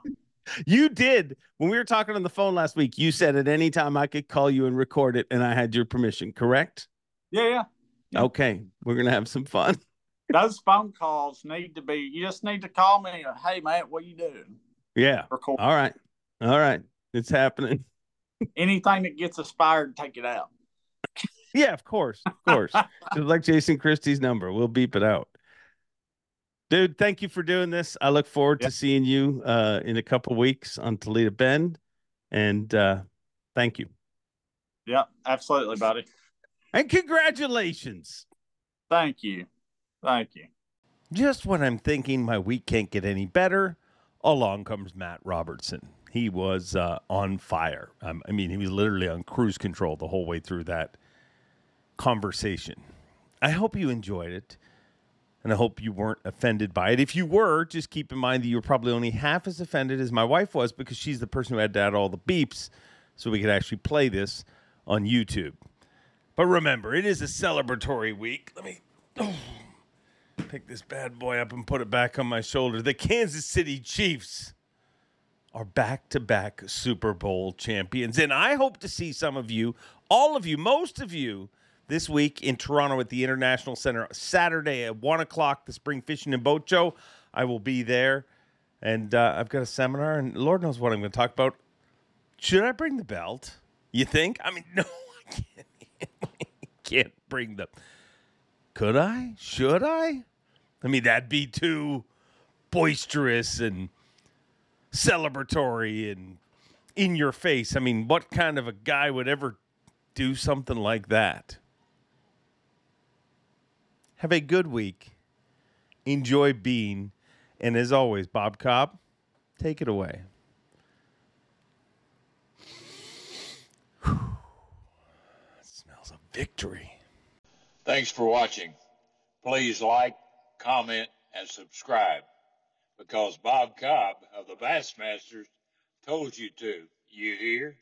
You did when we were talking on the phone last week. You said at any time I could call you and record it, and I had your permission. Correct? Yeah, yeah. Yeah. Okay, we're gonna have some fun. Those phone calls need to be. You just need to call me. Hey, Matt, what you doing? Yeah. Record All right. All right. It's happening. (laughs) anything that gets us fired. Take it out. Yeah, of course. Of course. (laughs) Just like Jason Christie's number. We'll beep it out. Dude, thank you for doing this. I look forward to seeing you uh, in a couple weeks on Toledo Bend. And uh, thank you. Yeah, absolutely, buddy. And congratulations. Thank you. Thank you. Just when I'm thinking my week can't get any better, along comes Matt Robertson. He was uh, on fire. Um, I mean, he was literally on cruise control the whole way through that conversation. I hope you enjoyed it, and I hope you weren't offended by it. If you were, just keep in mind that you were probably only half as offended as my wife was because she's the person who had to add all the beeps so we could actually play this on YouTube. But remember, it is a celebratory week. Let me. Pay Pick this bad boy up and put it back on my shoulder. The Kansas City Chiefs are back to back Super Bowl champions. And I hope to see some of you, all of you, most of you, this week in Toronto at the International Center. Saturday at 1 o'clock, the Spring Fishing and Boat Show. I will be there. And uh, I've got a seminar, and Lord knows what I'm going to talk about. Should I bring the belt? You think? I mean, (laughs) no, I can't. (laughs) I can't bring the. Could I? Should I? I mean, that'd be too boisterous and celebratory and in your face. I mean, what kind of a guy would ever do something like that? Have a good week. Enjoy being. And as always, Bob Cobb, take it away. (sighs) Whew. Smells of victory. Thanks for watching. Please like, comment, and subscribe because Bob Cobb of the Bassmasters told you to. You hear?